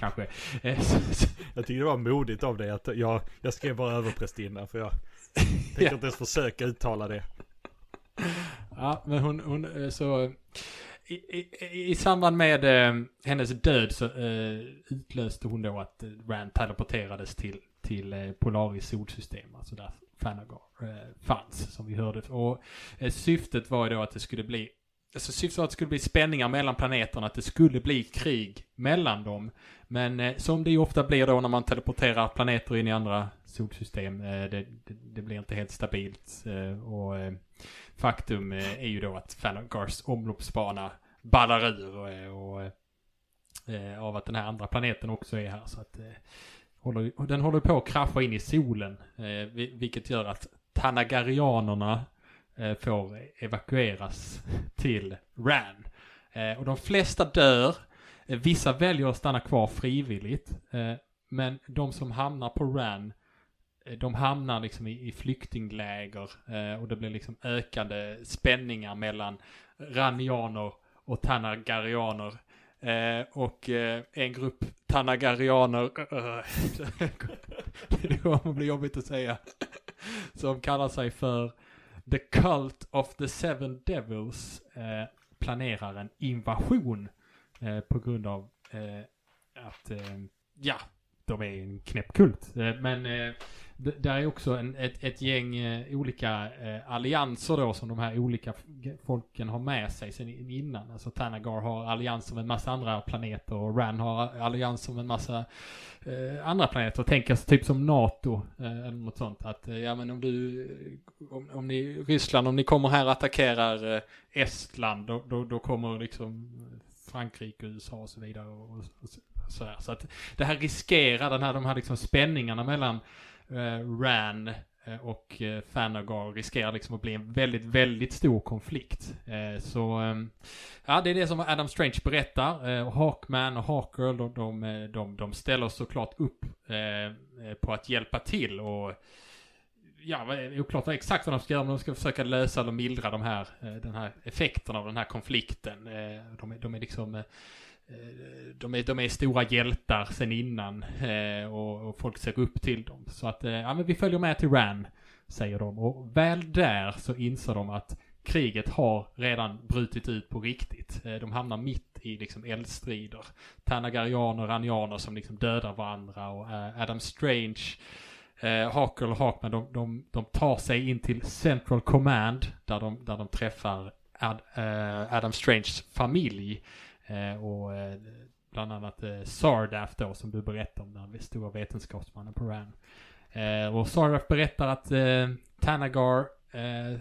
kanske. Eh, jag tycker det var modigt av dig att jag, jag skrev bara överprästinna för jag tänker Ja. inte ens försöka uttala det. Ja, men hon, hon eh, så... I, i, I samband med eh, hennes död så eh, utlöste hon då att eh, Rand teleporterades till, till eh, Polaris solsystem, alltså där Thanagar eh, fanns, som vi hörde. Och eh, syftet var ju då att det skulle bli Alltså syftet var att det skulle bli spänningar mellan planeterna, att det skulle bli krig mellan dem. Men eh, som det ju ofta blir då när man teleporterar planeter in i andra solsystem, eh, det, det, det blir inte helt stabilt. Eh, och eh, faktum eh, är ju då att Fanagar's omloppsbana ballar ur och, eh, och eh, av att den här andra planeten också är här. Så att eh, håller, den håller på att krascha in i solen. Eh, vilket gör att Tanagarianerna Eh, får evakueras till Ran. Eh, och de flesta dör. Eh, vissa väljer att stanna kvar frivilligt. Eh, men de som hamnar på Ran eh, de hamnar liksom i, i flyktingläger eh, och det blir liksom ökande spänningar mellan ranianer och tanagarianer. Eh, och eh, en grupp tanagarianer det kommer bli jobbigt att säga. Som kallar sig för The Cult of the Seven Devils. Eh, planerar en invasion eh, på grund av eh, att, eh, ja, de är en knäpp kult. Eh, men eh, där är också en, ett, ett gäng eh, olika eh, allianser då som de här olika folken har med sig sen innan. Alltså Tanagar har allianser med en massa andra planeter och Ran har allianser med en massa eh, andra planeter. Tänk alltså typ som NATO eh, eller något sånt. Att eh, ja men om du, om, om ni, Ryssland, om ni kommer här och attackerar eh, Estland, då, då, då kommer liksom Frankrike, USA och så vidare och, och, och så- här, Så att det här riskerar den här, de här liksom spänningarna mellan eh, Ran eh, och eh, Thanagar riskerar liksom att bli en väldigt, väldigt stor konflikt. Eh, så eh, ja, det är det som Adam Strange berättar. Eh, Hawkman och Hawkgirl, de, de, eh, de, de ställer såklart upp eh, eh, på att hjälpa till och Ja, är- oklart exakt vad de ska göra, men de ska försöka lösa eller mildra de här, den här effekterna av den här konflikten. De är, de är liksom Eh, de är, de är stora hjältar sen innan eh, och, och folk ser upp till dem. Så att, eh, ja men vi följer med till Ran, säger de. Och väl där så inser de att kriget har redan brutit ut på riktigt. Eh, de hamnar mitt i liksom eldstrider. Tanagarianer och Ranianer som liksom dödar varandra och eh, Adam Strange Eh, Hakel och Hakman, de, de, de tar sig in till Central Command där de, där de träffar Ad, eh, Adam Stranges familj. Eh, och eh, bland annat eh, Sardaf då som du berättade om, den stora vetenskapsmannen på Ran. Eh, och Sardaf berättar att eh, Tanagar, eh,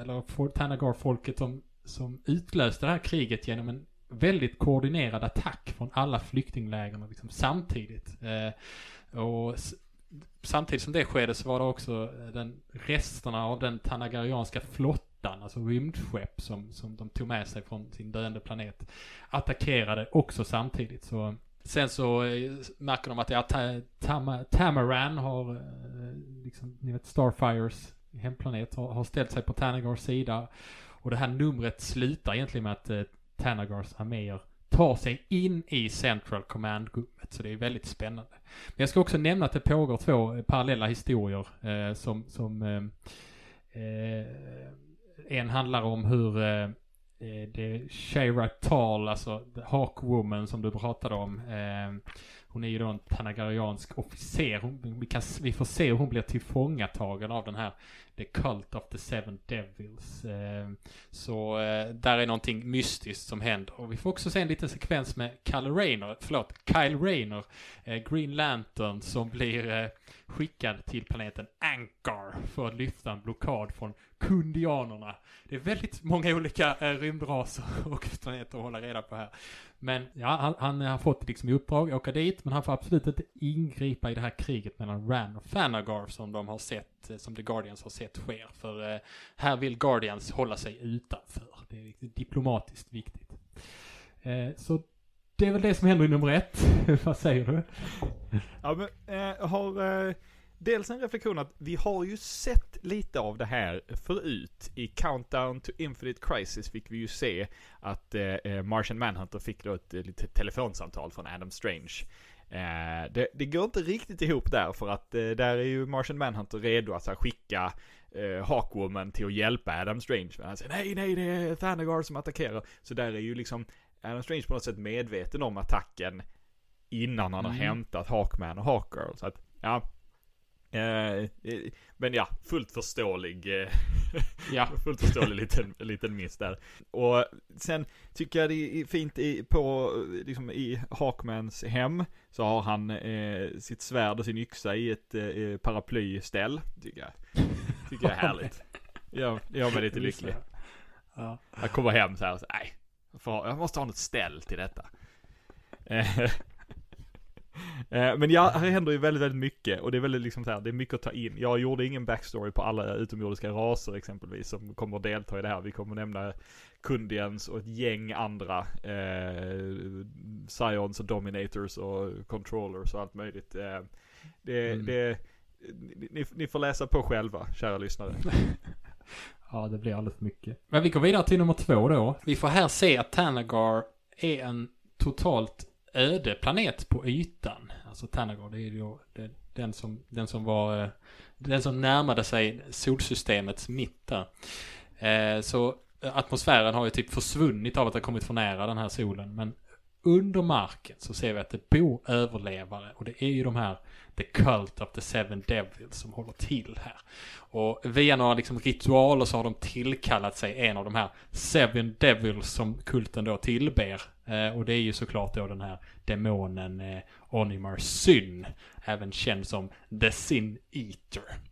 eller for, Tanagar-folket som, som utlöste det här kriget genom en väldigt koordinerad attack från alla flyktinglägren liksom samtidigt. Eh, och samtidigt som det skedde så var det också eh, den, resterna av den tanagarianska flottan, alltså rymdskepp som, som de tog med sig från sin döende planet, attackerade också samtidigt. Så sen så eh, märker de att ja, Tam Tamaran har, eh, liksom, ni vet Starfires hemplanet, har, har ställt sig på Tanagars sida. Och det här numret slutar egentligen med att eh, Tanagars arméer tar sig in i Central Command-rummet. Så det är väldigt spännande. Men jag ska också nämna att det pågår två eh, parallella historier eh, som, som eh, eh, en handlar om hur eh, eh det Shira Tal, alltså The Hawkwoman som du pratade om. Eh, hon är ju då en tanagariansk officer. Hon, vi, kan, vi får se hur hon blir tillfångatagen av den här The Cult of the Seven Devils. Ehm, så eh, där är någonting mystiskt som händer. Och vi får också se en liten sekvens med Kyle Rayner, förlåt, Kyle Rayner, eh, Green Lantern, som blir eh, skickad till planeten Ankar för att lyfta en blockad från kundianerna. Det är väldigt många olika rymdraser och planeter att hålla reda på här. Men ja, han, han har fått liksom i uppdrag att åka dit, men han får absolut inte ingripa i det här kriget mellan Ran och Thanagar som de har sett, sett, eh, som The Guardians har sett sker. För eh, här vill Guardians hålla sig utanför. Det är riktigt diplomatiskt viktigt. Eh, så det är väl det som händer i nummer ett. Vad säger du? Ja, men eh, har eh, dels en reflektion att vi har ju sett lite av det här förut. I Countdown to Infinite Crisis fick vi ju se att eh, eh Martian Manhunter fick då ett eh, litet telefonsamtal från Adam Strange. Eh, det, det går inte riktigt ihop där för att eh, där är ju Martian Manhunter redo att här, skicka eh, Hawkwoman till att hjälpa Adam Strange. Men han säger nej, nej, det är Thanagar som attackerar. Så där är ju liksom Adam Strange på något sätt medveten om attacken innan han har Mm. hämtat Hawkman och Hawkgirl. Så att, ja. Eh, eh, men ja, fullt förståelig. Eh, Ja. fullt förståelig liten, liten miss där. Och sen tycker jag det är fint i, på, liksom i Hawkmans hem. Så har han eh, sitt svärd och sin yxa i ett eh, paraplyställ. Tycker jag. Tycker jag är härligt. Ja, det gör mig lite lycklig. Ja. Jag kommer hem så här och så, nej. Jag, jag måste ha något ställ till detta. Eh, Men ja, här händer ju väldigt, väldigt mycket och det är väldigt liksom så här, det är mycket att ta in. Jag gjorde ingen backstory på alla utomjordiska raser exempelvis som kommer att delta i det här. Vi kommer nämna Kundians och ett gäng andra eh, Scions och Dominators och Controllers och allt möjligt. Eh, det, Mm. det, ni, ni får läsa på själva, kära lyssnare. Ja, det blir alldeles för mycket. Men vi går vidare till nummer två då. Vi får här se att Tanagar är en totalt öde planet på ytan. Alltså Tanagar, det är ju den som, den som var, eh, den som närmade sig solsystemets mitt där. Eh, så atmosfären har ju typ försvunnit av att det kommit för nära den här solen. Men under marken så ser vi att det bor överlevare och det är ju de här The Cult of the Seven Devils som håller till här. Och via några liksom ritualer så har de tillkallat sig en av de här Seven Devils som kulten då tillber. Eh, och det är ju såklart då den här demonen eh, Onimar Syn, även känd som The Sin Eater.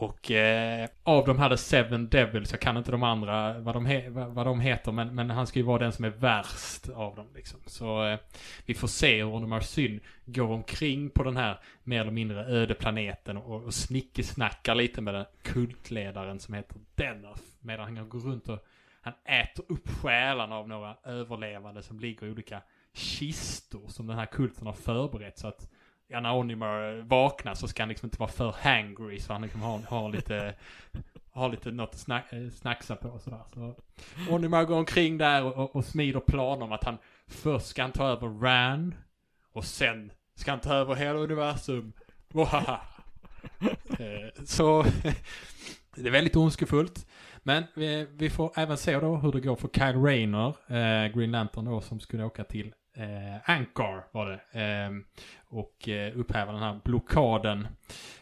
Och eh, av de här The Seven Devils, jag kan inte de andra vad de, he vad de heter, men, men han ska ju vara den som är värst av dem liksom. Så eh, vi får se hur Onomar Syn går omkring på den här mer eller mindre öde planeten och, och snickesnackar lite med den kultledaren som heter Dennoth. Medan han går runt och han äter upp själarna av några överlevande som ligger i olika kistor som den här kulten har förberett så att ja, när Onimer vaknar så ska han liksom inte vara för hangry så han liksom har, har lite har lite något att snack, eh, snacksa på och sådär. Så Onimer går omkring där och, och, och smider planer om att han först ska han ta över Ran och sen ska han ta över hela universum. Eh, så det är väldigt ondskefullt. Men vi, vi, får även se då hur det går för Kyle Rayner, eh, Green Lantern då, som skulle åka till eh, Ankar var det. Eh, och eh, upphäva den här blockaden.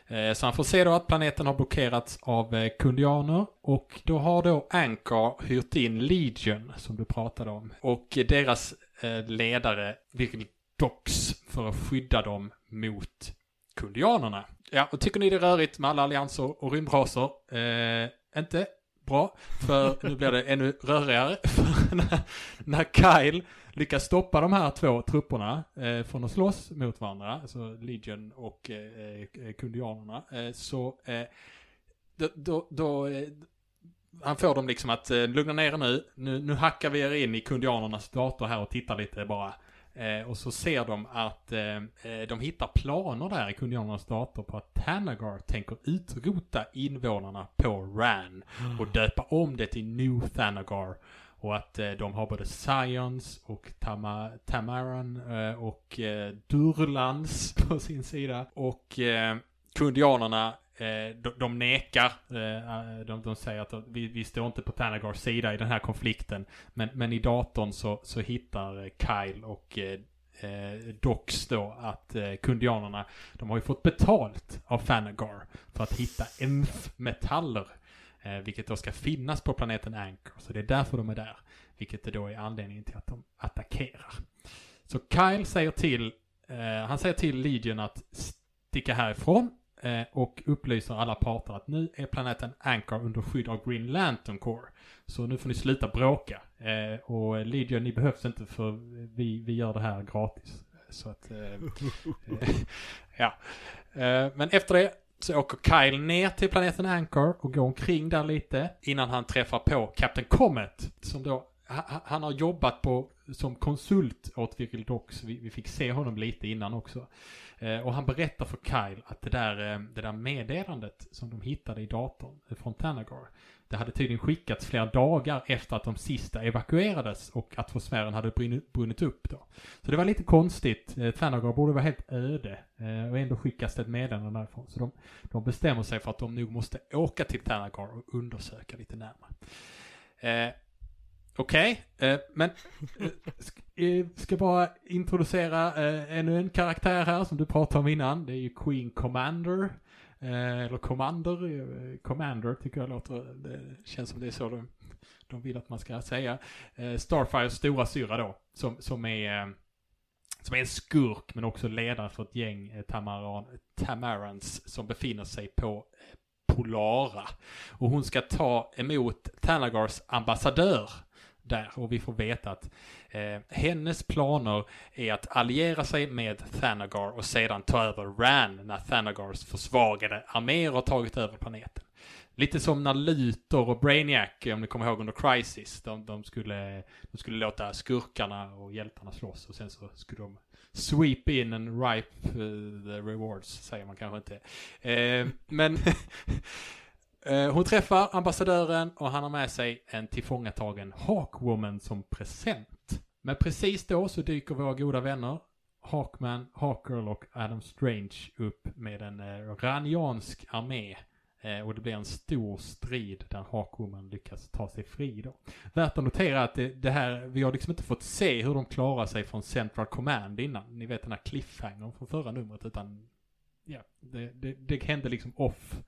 Eh, så han får se då att planeten har blockerats av eh, kundianer. Och då har då Ankar hyrt in Legion, som du pratade om. Och deras eh, ledare, Virgil Dox, för att skydda dem mot kundianerna. Ja, och tycker ni det är rörigt med alla allianser och rymdraser? Eh, inte bra, för nu blir det ännu rörigare. När, när Kyle lyckas stoppa de här två trupperna eh, från att slåss mot varandra, alltså Legion och eh, eh, kundianerna, eh, så eh, då, då, då eh, han får dem liksom att eh, lugna ner er nu. nu, nu hackar vi er in i kundianernas dator här och tittar lite bara. Eh, och så ser de att eh, eh de hittar planer där i kundianernas dator på att Tanagar tänker utrota invånarna på Ran och döpa om det till New Thanagar. Och att eh, de har både Science och Tama, Tamaran eh, och eh, Durlans på sin sida. Och eh, kundianerna eh, de, de nekar. Eh, eh, de, de säger att vi, vi står inte på Tanagars sida i den här konflikten. Men, men i datorn så, så hittar eh, Kyle och eh, eh, Dox då att eh, kundianerna, de har ju fått betalt av Fanagar för att hitta EMF-metaller Eh, vilket då ska finnas på planeten Anchor. Så det är därför de är där. Vilket då är anledningen till att de attackerar. Så Kyle säger till, eh, han säger till Legion att sticka härifrån. Eh, och upplyser alla parter att nu är planeten Anchor under skydd av Green Lantern Corps. Så nu får ni sluta bråka. Eh, och Legion, ni behövs inte för vi, vi gör det här gratis. Så att, eh, eh, ja. men efter det så åker Kyle ner till planeten Anchor och går omkring där lite innan han träffar på Captain Comet som då han har jobbat på som konsult åt Virgil Dox. Vi, vi fick se honom lite innan också. Eh, och han berättar för Kyle att det där, eh, det där meddelandet som de hittade i datorn eh, från Tanagar det hade tydligen skickats flera dagar efter att de sista evakuerades och atmosfären hade brunnit upp då. Så det var lite konstigt. Eh, Thanagar borde vara helt öde eh, och ändå skickas det ett meddelande därifrån. Så de, de bestämmer sig för att de nog måste åka till Thanagar och undersöka lite närmare. Eh, Okej, okay, eh, men eh, eh, ska bara introducera eh, ännu en karaktär här som du pratade om innan. Det är ju Queen Commander. Eh, eller Commander, eh, Commander tycker jag låter, det känns som det är så de, de vill att man ska säga. Eh, Starfires stora syra då, som, som är eh, som är en skurk men också ledare för ett gäng eh, Tamaran, Tamarans som befinner sig på Polara. Och hon ska ta emot Tanagars ambassadör där och vi får veta att eh, hennes planer är att alliera sig med Thanagar och sedan ta över Ran när Thanagars försvagade arméer har tagit över planeten. Lite som när Luthor och Brainiac, om ni kommer ihåg under Crisis, de, de, skulle, de skulle låta skurkarna och hjältarna slåss och sen så skulle de sweep in and ripe eh, the rewards, säger man kanske inte. Eh, men Eh, hon träffar ambassadören och han har med sig en tillfångatagen Hawkwoman som present. Men precis då så dyker våra goda vänner Hawkman, Hawkgirl och Adam Strange upp med en eh, raniansk armé. Eh, och det blir en stor strid där Hawkwoman lyckas ta sig fri då. Värt att notera att det, det, här, vi har liksom inte fått se hur de klarar sig från Central Command innan. Ni vet den här cliffhangern från förra numret utan ja, det, det, det hände liksom off,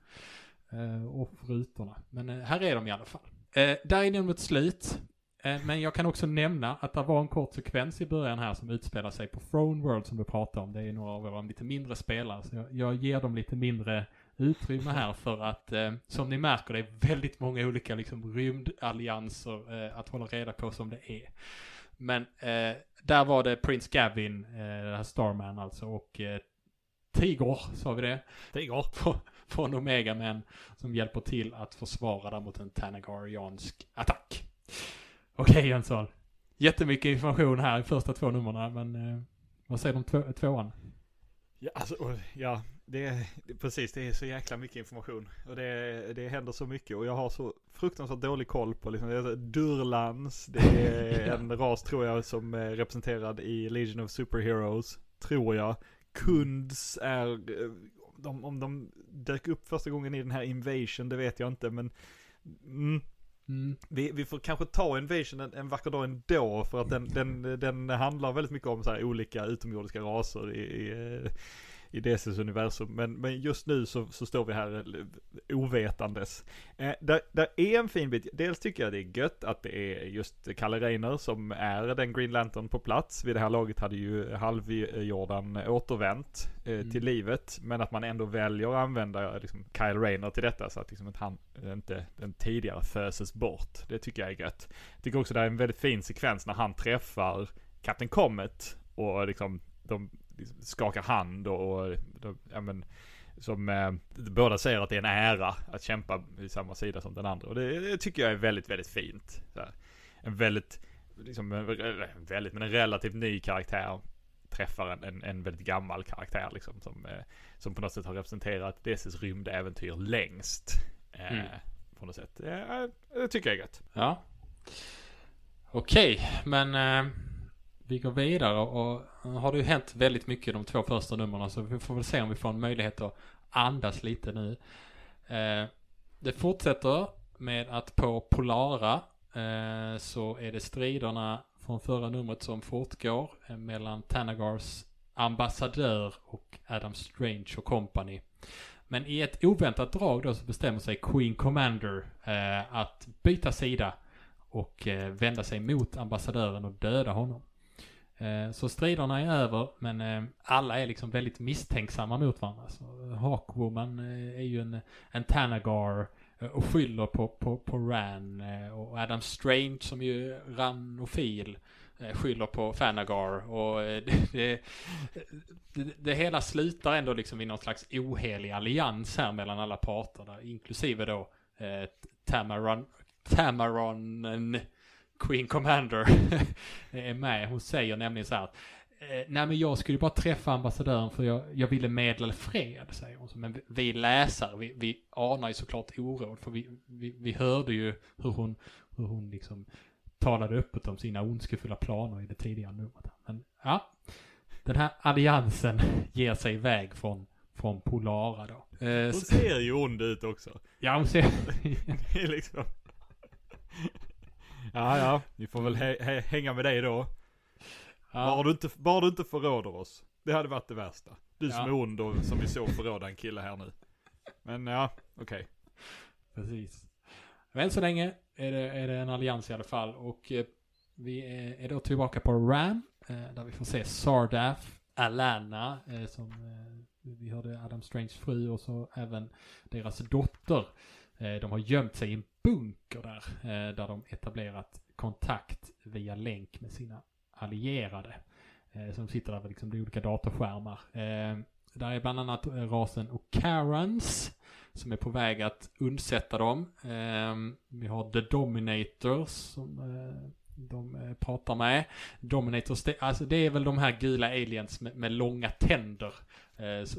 eh, off rutorna. Men eh, här är de i alla fall. Eh, där är numret slut. Eh, men jag kan också nämna att det var en kort sekvens i början här som utspelar sig på Throne World som du pratade om. Det är några av våra lite mindre spelare. Så jag, jag ger dem lite mindre utrymme här för att, eh, som ni märker, det är väldigt många olika liksom rymdallianser eh, att hålla reda på som det är. Men eh, där var det Prince Gavin, eh, Starman alltså, och eh, Tigor, sa vi det? Tigor. Från Omega Men som hjälper till att försvara där mot en Tanagariansk attack. Okej okay, Jönsson. Jättemycket information här i första två numren men eh, vad säger om två, tvåan? Ja, alltså, ja, det, det, precis, det är så jäkla mycket information. Och det, det händer så mycket och jag har så fruktansvärt dålig koll på liksom, det är Durlans, det är en ras tror jag som är representerad i Legion of Superheroes, tror jag. Kunds är, eh, de, om de dök upp första gången i den här Invasion, det vet jag inte men mm, Mm. Vi, vi får kanske ta Invasion en, en vacker dag ändå för att den, den, den handlar väldigt mycket om så olika utomjordiska raser i, i, eh, i DCs universum. Men, men just nu så, så står vi här eh, ovetandes. Eh, där, där är en fin bit, dels tycker jag det är gött att det är just Kalle Reiner som är den Green Lantern på plats. Vid det här laget hade ju halvjordan återvänt eh, mm. till livet. Men att man ändå väljer att använda liksom, Kyle Rayner till detta så att liksom att han inte den tidigare föses bort. Det tycker jag är gött. Jag tycker också det är en väldigt fin sekvens när han träffar Captain Comet och liksom de skakar hand och, och ja, men, som eh, båda säger att det är en ära att kämpa i samma sida som den andra. Och det, det tycker jag är väldigt, väldigt fint. En väldigt, liksom, en, väldigt, men en relativt ny karaktär träffar en, en, en väldigt gammal karaktär liksom som, eh, som på något sätt har representerat DCs rymdäventyr längst. Eh, mm. På något sätt. Eh, det tycker jag är gött. Ja. Okej, okay, men eh, vi går vidare och har det ju hänt väldigt mycket de två första numren så vi får väl se om vi får en möjlighet att andas lite nu. Eh, det fortsätter med att på Polara eh, så är det striderna från förra numret som fortgår eh, mellan Tanagars ambassadör och Adam Strange och company. Men i ett oväntat drag då så bestämmer sig Queen Commander eh, att byta sida och eh, vända sig mot ambassadören och döda honom. Eh, så striderna är över, men eh, alla är liksom väldigt misstänksamma mot varandra. Så eh, Hawkwoman är ju en, en Tanagar och skyller på, på, på Ran. Och Adam Strange som ju ranofil skyller på Fanagar. Och det, det, det, det, hela slutar ändå liksom i någon slags ohelig allians här mellan alla parter. Där, inklusive då eh, Tamaron, Tamaron Queen Commander är med. Hon säger nämligen så här att eh, Nej men jag skulle bara träffa ambassadören för jag, jag ville medla fred, säger hon. Men vi läsare, vi, vi anar ju såklart oråd för vi, vi, vi hörde ju hur hon, hur hon liksom talade öppet om sina ondskefulla planer i det tidigare numret. Men ja, den här alliansen ger sig iväg från, från Polara då. Eh, hon ser ju ond ut också. Ja, hon ser... det är liksom... Ja, ja. Vi får väl hänga med dig då. Ja. Bara, du inte, bara du inte förråder oss. Det hade varit det värsta. Du ja. som är ond och som vi såg förråda en kille här nu. Men ja, okej. Okay. Precis. Men än så länge är det, är det en allians i alla fall. Och eh, vi är, är, då tillbaka på Ram. Eh, där vi får se Sardaf, Alana, eh, som eh, vi hörde Adam Strange fru och så även deras dotter. Eh, de har gömt sig i en bunker där, eh, där de etablerat kontakt via länk med sina allierade. Eh, som sitter där vid liksom olika datorskärmar. Där är bland annat rasen Okarans som är på väg att undsätta dem. Vi har The Dominators som de pratar med. Dominators, det, alltså det är väl de här gula aliens med, med långa tänder.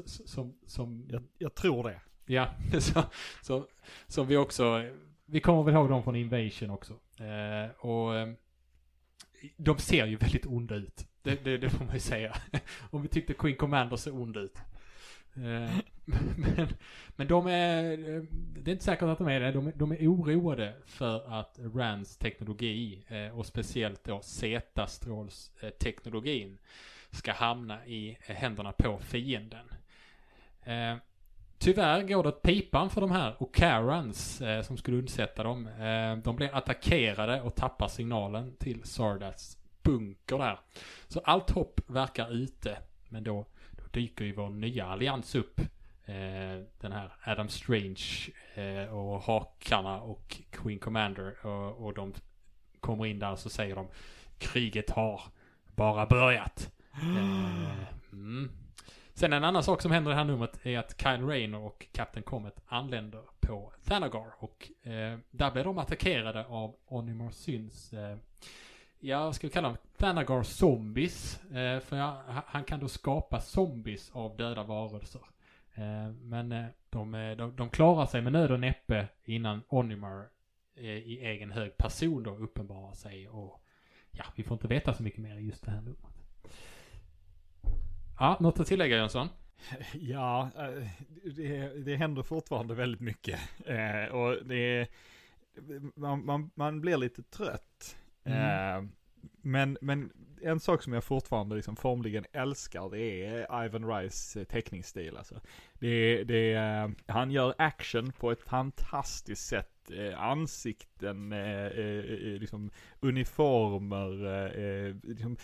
Som, som... Jag, jag tror det. Ja, så, så, som vi också, vi kommer väl ihåg dem från Invasion också. Eh, och eh, de ser ju väldigt onda ut. Det, det, det får man ju säga. Om vi tyckte Queen Commander såg ond ut. Eh, men, men de är, eh, det är inte säkert att de är det. De, är- de är oroade för att RANs teknologi eh, och speciellt då Z-strålsteknologin ska hamna i händerna på fienden. Eh, Tyvärr går det åt pipan för de här Okarans eh, som skulle undsätta dem. Eh, de blir attackerade och tappar signalen till Sardats bunker där. Så allt hopp verkar ute. Men då, då dyker ju vår nya allians upp. Eh, den här Adam Strange eh, och Hakarna och Queen Commander. Och, och de kommer in där och så säger de Kriget har bara börjat. Eh, mm. Sen en annan sak som händer i det här numret är att Kyle Rayner och Captain Comet anländer på Thanagar och eh, där blir de attackerade av Onimar Syns eh, Ja, vad ska vi kalla dem? Thanagar zombies. Eh, för ja, han kan då skapa zombies av döda varelser. Eh, men eh, de, eh, de, de klarar sig med nöd och näppe innan Onimar eh, i egen hög person då uppenbarar sig och ja, vi får inte veta så mycket mer i just det här numret. Ja, något att tillägga Jönsson? Ja, eh, det, det händer fortfarande väldigt mycket. Eh, och det man, man, man blir lite trött. Eh, men, men en sak som jag fortfarande liksom formligen älskar det är Ivan Rice teckningsstil alltså. Det, det, han gör action på ett fantastiskt sätt. Eh, ansikten, eh, eh, eh, liksom uniformer, eh, eh liksom,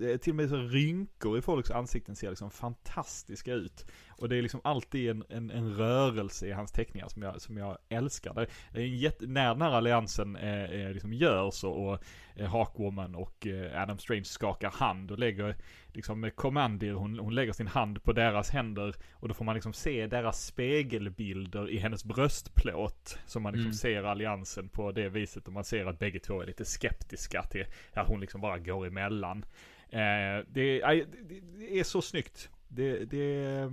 eh, till och med så rynkor i folks ansikten ser liksom fantastiska ut. Och det är liksom alltid en, en, en rörelse i hans teckningar som jag, som jag älskar. Det är en jätte, när den här alliansen eh, eh, liksom görs och, och eh, Hawkwoman och eh, Adam Strange skakar hand och lägger liksom Commandir, hon, hon lägger sin hand på deras händer och då får man liksom se deras spegelbilder i hennes bröstplåt. Så man liksom Mm. ser alliansen på det viset och man ser att bägge två är lite skeptiska till att hon liksom bara går emellan. Eh, det, det, det är så snyggt. Det, det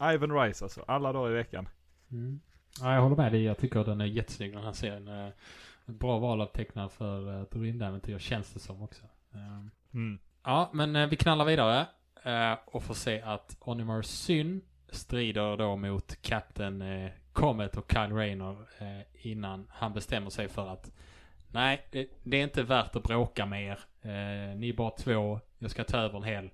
Ivan Rice alltså, alla dagar i veckan. Mm. Ja, jag håller med dig. Jag tycker den är jättesnygg den här serien. Eh, bra val av tecknare för uh, ett rymdäventyr känns det som också. Eh, Mm. Ja, men eh, vi knallar vidare eh, och får se att Onimar Syn strider då mot Captain eh, Comet och Kyle Rayner eh, innan han bestämmer sig för att nej, det, är inte värt att bråka med er. Eh, ni är bara två, jag ska ta över en hel...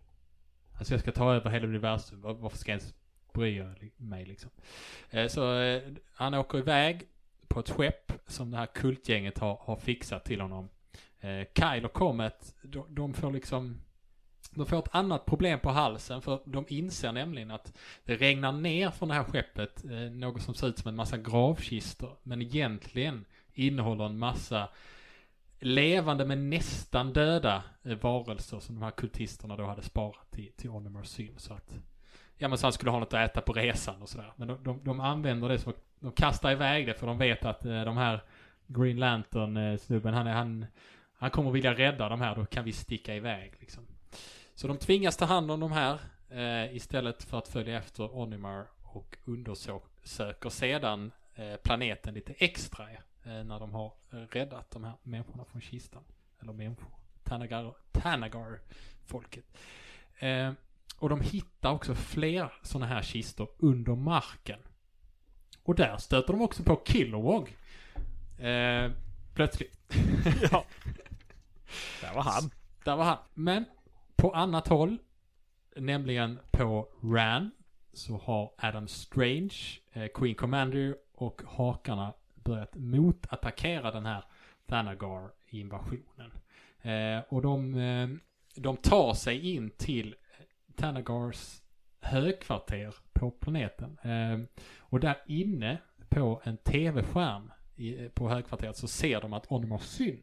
Alltså jag ska ta över hela universum. Var- Varför ska jag ens bryr jag mig liksom? Eh, så eh, han åker iväg på ett skepp som det här kultgänget har, har fixat till honom. Eh, Kyle och Comet, de, de får liksom... De får ett annat problem på halsen för de inser nämligen att det regnar ner från det här skeppet något som ser ut som en massa gravkistor. Men egentligen innehåller en massa levande men nästan döda varelser som de här kultisterna då hade sparat till, till Onimar Syn. Så att, ja men så han skulle ha något att äta på resan och sådär. Men de, de, de använder det som, de kastar iväg det för de vet att eh, de här Green Lantern-snubben, eh, han, är, han, han kommer vilja rädda de här, då kan vi sticka iväg liksom. Så de tvingas ta hand om de här eh, istället för att följa efter Onimar och undersöker sedan eh, planeten lite extra eh, när de har räddat de här människorna från kistan. Eller människor. Tanagar, Tanagar-folket. Eh, och de hittar också fler sådana här kistor under marken. Och där stöter de också på Kilowog. Eh, plötsligt. Ja. Där var han. Där var han. Men på annat håll, nämligen på Ran, så har Adam Strange, eh, Queen Commander och Hakarna börjat motattackera den här Thanagar-invasionen. Eh, och de, eh, de tar sig in till Thanagars högkvarter på planeten. Ehm, och där inne på en tv-skärm på högkvarteret så ser de att Onimar Syn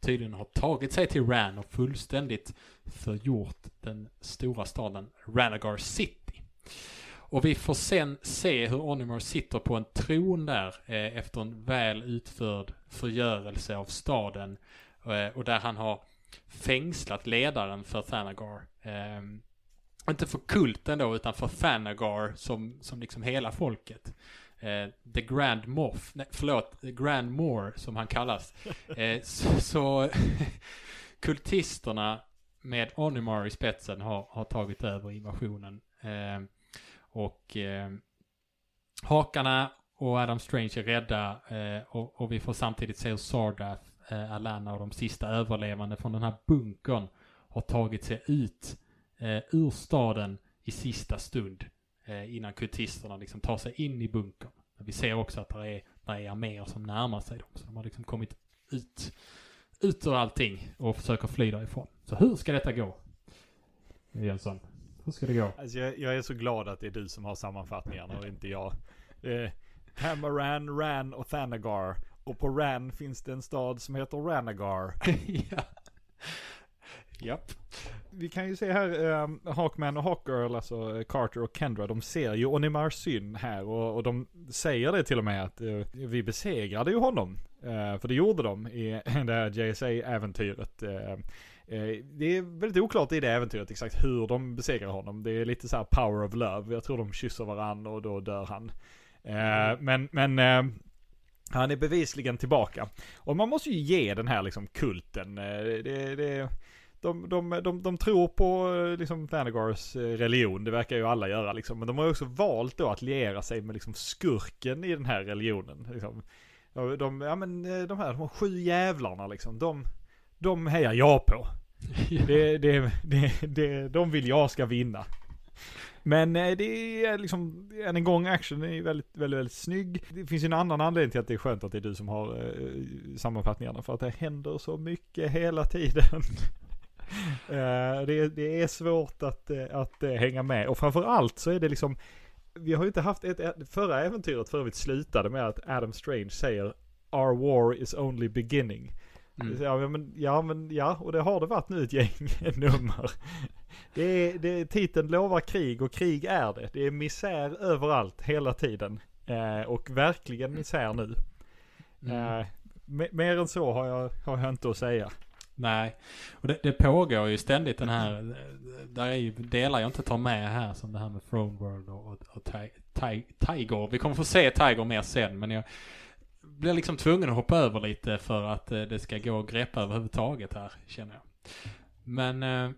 tydligen har tagit sig till Ran och fullständigt förgjort den stora staden Ranagar City. Och vi får sen se hur Onimar sitter på en tron där eh, efter en väl utförd förgörelse av staden. Eh, och där han har fängslat ledaren för Thanagar. Eh, inte för kulten då, utan för Thanagar som, som liksom hela folket. Eh, The Grand Moff, nej förlåt, The Grand Moor som han kallas. Eh, så, så kultisterna med Onimar i spetsen har, har tagit över invasionen. Eh, och eh, Hakarna och Adam Strange är rädda eh, och, och, vi får samtidigt se hur Sardath, eh, Alana och de sista överlevande från den här bunkern har tagit sig ut eh, ur staden i sista stund eh, innan kultisterna liksom tar sig in i bunkern. Men vi ser också att det är, det är arméer som närmar sig dem. Så de har liksom kommit ut, ut ur allting och försöker fly därifrån. Så hur ska detta gå? Jönsson, hur ska det gå? Alltså jag, jag, är så glad att det är du som har sammanfattningarna och inte jag. Eh, Hamaran, Ran och Thanagar. Och på Ran finns det en stad som heter Ranagar. ja. Japp. Vi kan ju se här, um, Hawkman och Hawkgirl, alltså Carter och Kendra, de ser ju Onimar Syn här och, och de säger det till och med att uh, vi besegrade ju honom. Uh, för det gjorde de i det här JSA-äventyret. Uh, det är väldigt oklart i det äventyret exakt hur de besegrar honom. Det är lite så här power of love. Jag tror de kysser varandra och då dör han. Mm. Men, men han är bevisligen tillbaka. Och man måste ju ge den här liksom kulten. Det, det, de, de, de, de tror på liksom Vanagars eh, religion, det verkar ju alla göra liksom. Men de har också valt då att liera sig med liksom skurken i den här religionen. Liksom. De, ja men eh, de här, de har sju jävlarna liksom, de, de hejar jag på. Ja. Det, det, det, det, de vill jag ska vinna. Men eh, det är liksom, än en gång, action är väldigt, väldigt, väldigt snygg. Det finns ju en annan anledning till att det är skönt att det är du som har eh, sammanfattningarna. För att det händer så mycket hela tiden. Eh, det, det, är svårt att, eh, att eh, hänga med. Och framförallt så är det liksom, vi har ju inte haft ett, förra äventyret för övrigt slutade med att Adam Strange säger Our war is only beginning. Mm. Ja, men, ja, men ja, och det har det varit nu ett gäng nummer. Det är, det, titeln lovar krig och krig är det. Det är misär överallt hela tiden. Eh, och verkligen misär nu. Mm. Eh, mer än så har jag, har jag inte att säga. Nej, och det, det, pågår ju ständigt den här, där är ju delar jag inte tar med här som det här med Throne World och, och, och Tiger. Vi kommer få se Tiger mer sen men jag blir liksom tvungen att hoppa över lite för att eh, det ska gå att greppa överhuvudtaget här känner jag. Men eh,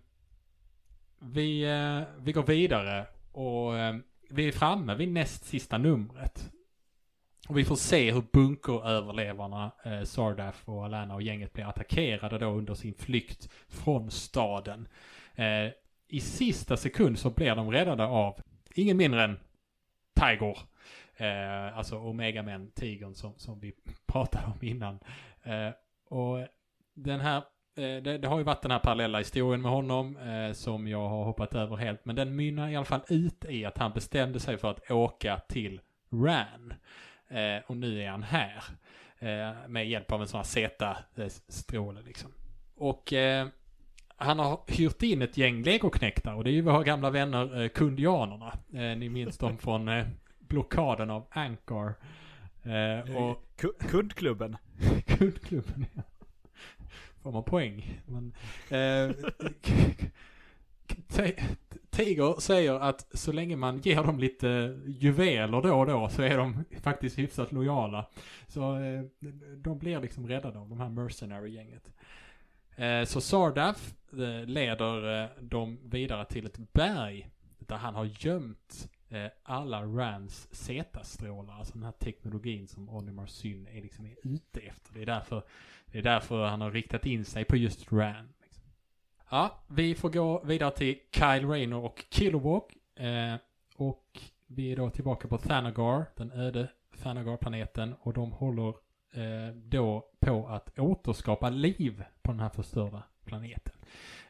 vi, eh, vi går vidare och eh, vi är framme vid näst sista numret. Och vi får se hur bunkeröverlevarna, eh, Sardaf och Alana och gänget blir attackerade då under sin flykt från staden. Eh, I sista sekund så blir de räddade av ingen mindre än Tiger. Eh, alltså Omega-män, tigern som, som vi pratade om innan. Eh, och den här eh, det, det, har ju varit den här parallella historien med honom eh, som jag har hoppat över helt. Men den mynnar i alla fall ut i att han bestämde sig för att åka till Ran. Eh, och nu är han här. Eh, med hjälp av en sån här Z-stråle liksom. Och eh, han har hyrt in ett gäng legoknektar och det är ju våra gamla vänner eh, kundianerna. Eh, ni minns dem från eh, blockaden av Anchor. Eh, och kundklubben. kundklubben, ja. Får man poäng. Men, eh, Tiger säger att så länge man ger dem lite juveler då och då så är de faktiskt hyfsat lojala. Så eh, de blir liksom räddade av de här mercenary-gänget. Eh, så Sardaf eh, leder eh, dem vidare till ett berg där han har gömt eh, alla Rans Z-strålar, alltså den här teknologin som Olimar Syn är liksom är ute efter. Det är därför, det är därför han har riktat in sig på just Ran. Ja, vi får gå vidare till Kyle Rayner och Kilowog. Eh, och vi är då tillbaka på Thanagar, den öde Thanagar-planeten. Och de håller eh, då på att återskapa liv på den här förstörda planeten.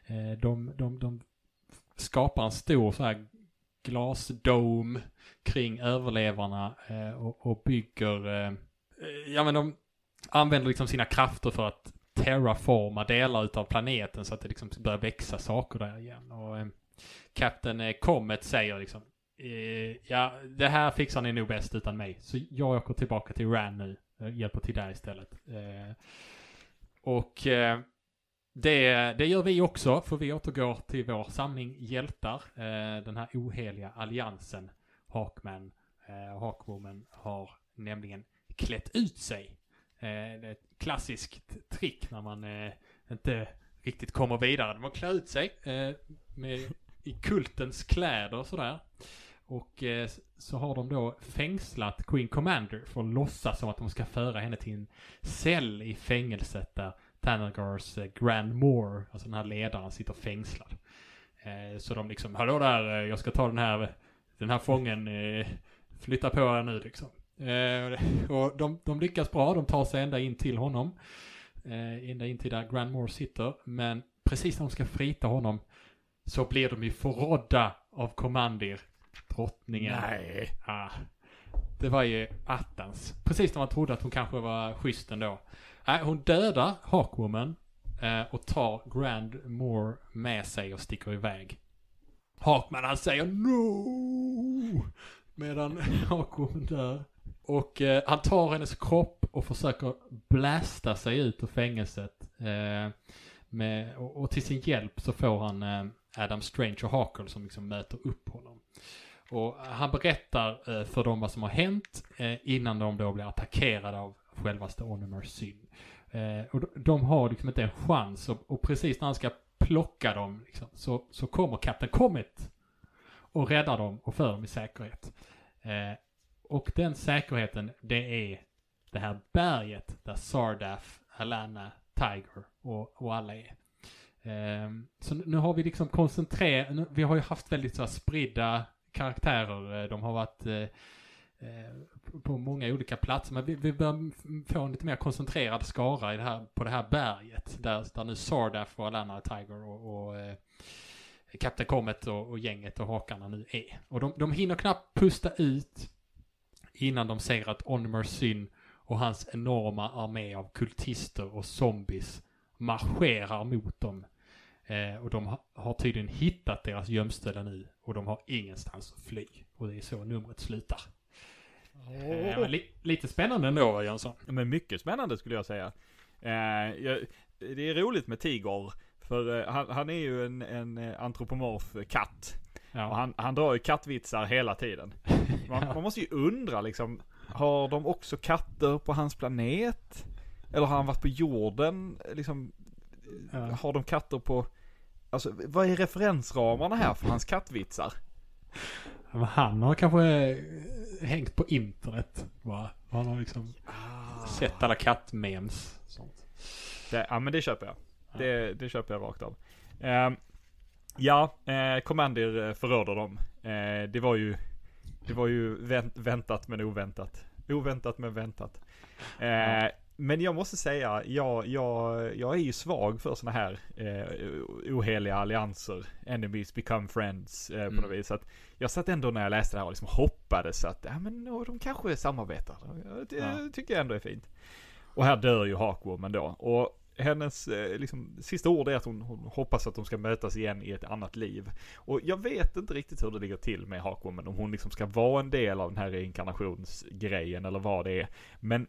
Eh, de, de, de skapar en stor så här glasdom kring överlevarna eh, och, och, bygger, eh, ja men de använder liksom sina krafter för att terraforma delar utav planeten så att det liksom börjar växa saker där igen. Och eh, Captain eh, Comet säger liksom eh, Ja, det här fixar ni nog bäst utan mig. Så jag åker tillbaka till Ran nu. Eh, hjälper till där istället. Och det, det gör vi också, för vi återgår till vår samling hjältar. Den här oheliga alliansen. Hawkman Hawkwoman har nämligen klätt ut sig Eh, det är ett klassiskt trick när man eh, inte riktigt kommer vidare. De har klä ut sig eh, med, i kultens kläder och sådär. Och eh, så har de då fängslat Queen Commander för att låtsas som att de ska föra henne till en cell i fängelset där Tanagars eh, Grand Moore, alltså den här ledaren, sitter fängslad. Eh, så de liksom, hallå där, eh, jag ska ta den här, den här fången, eh, flytta på er nu liksom. Eh, och de, de lyckas bra, de tar sig ända in till honom. Eh, ända in till där Grand Moore sitter. Men precis när de ska frita honom så blir de ju förrådda av Commandir, drottningen. Nej. Ah, det var ju attans. Precis när man trodde att hon kanske var schysst ändå. Nej, hon dödar Hawkwoman eh, och tar Grand Moore med sig och sticker iväg. Hawkman han säger NO! Medan Hawkwoman dör. Och eh, han tar hennes kropp och försöker blasta sig ut ur fängelset. Eh, med, och, och till sin hjälp så får han eh, Adam Strange och Hakel som liksom möter upp honom. Och han berättar eh, för dem vad som har hänt eh, innan de då blir attackerade av självaste Onimer Syn. Eh, och de, de har liksom inte en chans och, och precis när han ska plocka dem liksom, så, så kommer Captain Comet och räddar dem och för dem i säkerhet. Eh, och den säkerheten det är det här berget där Sardaf, Alana, Tiger och, och alla är. Um, så nu har vi liksom koncentrerat, vi har ju haft väldigt så här spridda karaktärer. Eh, de har varit uh, uh, på många olika platser. Men vi, vi börjar få en lite mer koncentrerad skara i det här, på det här berget. Där, där nu Sardaf och Alana Tiger och, och uh, Captain Comet och, och gänget och hakarna nu är. Och de, de hinner knappt pusta ut innan de ser att Onimer Syn och hans enorma armé av kultister och zombies marscherar mot dem. Eh, och de ha, har tydligen hittat deras gömställe nu och de har ingenstans att fly. Och det är så numret slutar. Eh, men li, lite spännande ändå, Jönsson. Men mycket spännande skulle jag säga. Eh, jag, det är roligt med Tigor. För eh, han, han är ju en, en eh, antropomorf katt. Och Ja. han, han drar ju kattvitsar hela tiden. Man, man måste ju undra liksom. Har de också katter på hans planet? Eller har han varit på jorden? Liksom, Ja. har de katter på... Alltså vad är referensramarna här för hans kattvitsar? Men han har kanske eh, hängt på internet. Va? Han har liksom sett alla kattmemes. Sånt. Det, ja men det köper jag. Det, det köper jag rakt av. Ehm, ja, eh, Commander eh, förråder dem. Eh, det var ju, det var ju vänt, väntat men oväntat. Oväntat men väntat. Eh, Men jag måste säga, jag, jag, jag är ju svag för sådana här eh, oheliga allianser. Enemies become friends eh, på Mm. något vis. Så att jag satt ändå när jag läste det här och liksom hoppades att ja, men, åh, de kanske samarbetar. Det Ja. tycker jag ändå är fint. Och här dör ju Hawkwoman då. Och hennes eh, liksom, sista ord är att hon, hon hoppas att de ska mötas igen i ett annat liv. Och jag vet inte riktigt hur det ligger till med Hawkwoman. Om hon liksom ska vara en del av den här reinkarnationsgrejen eller vad det är. Men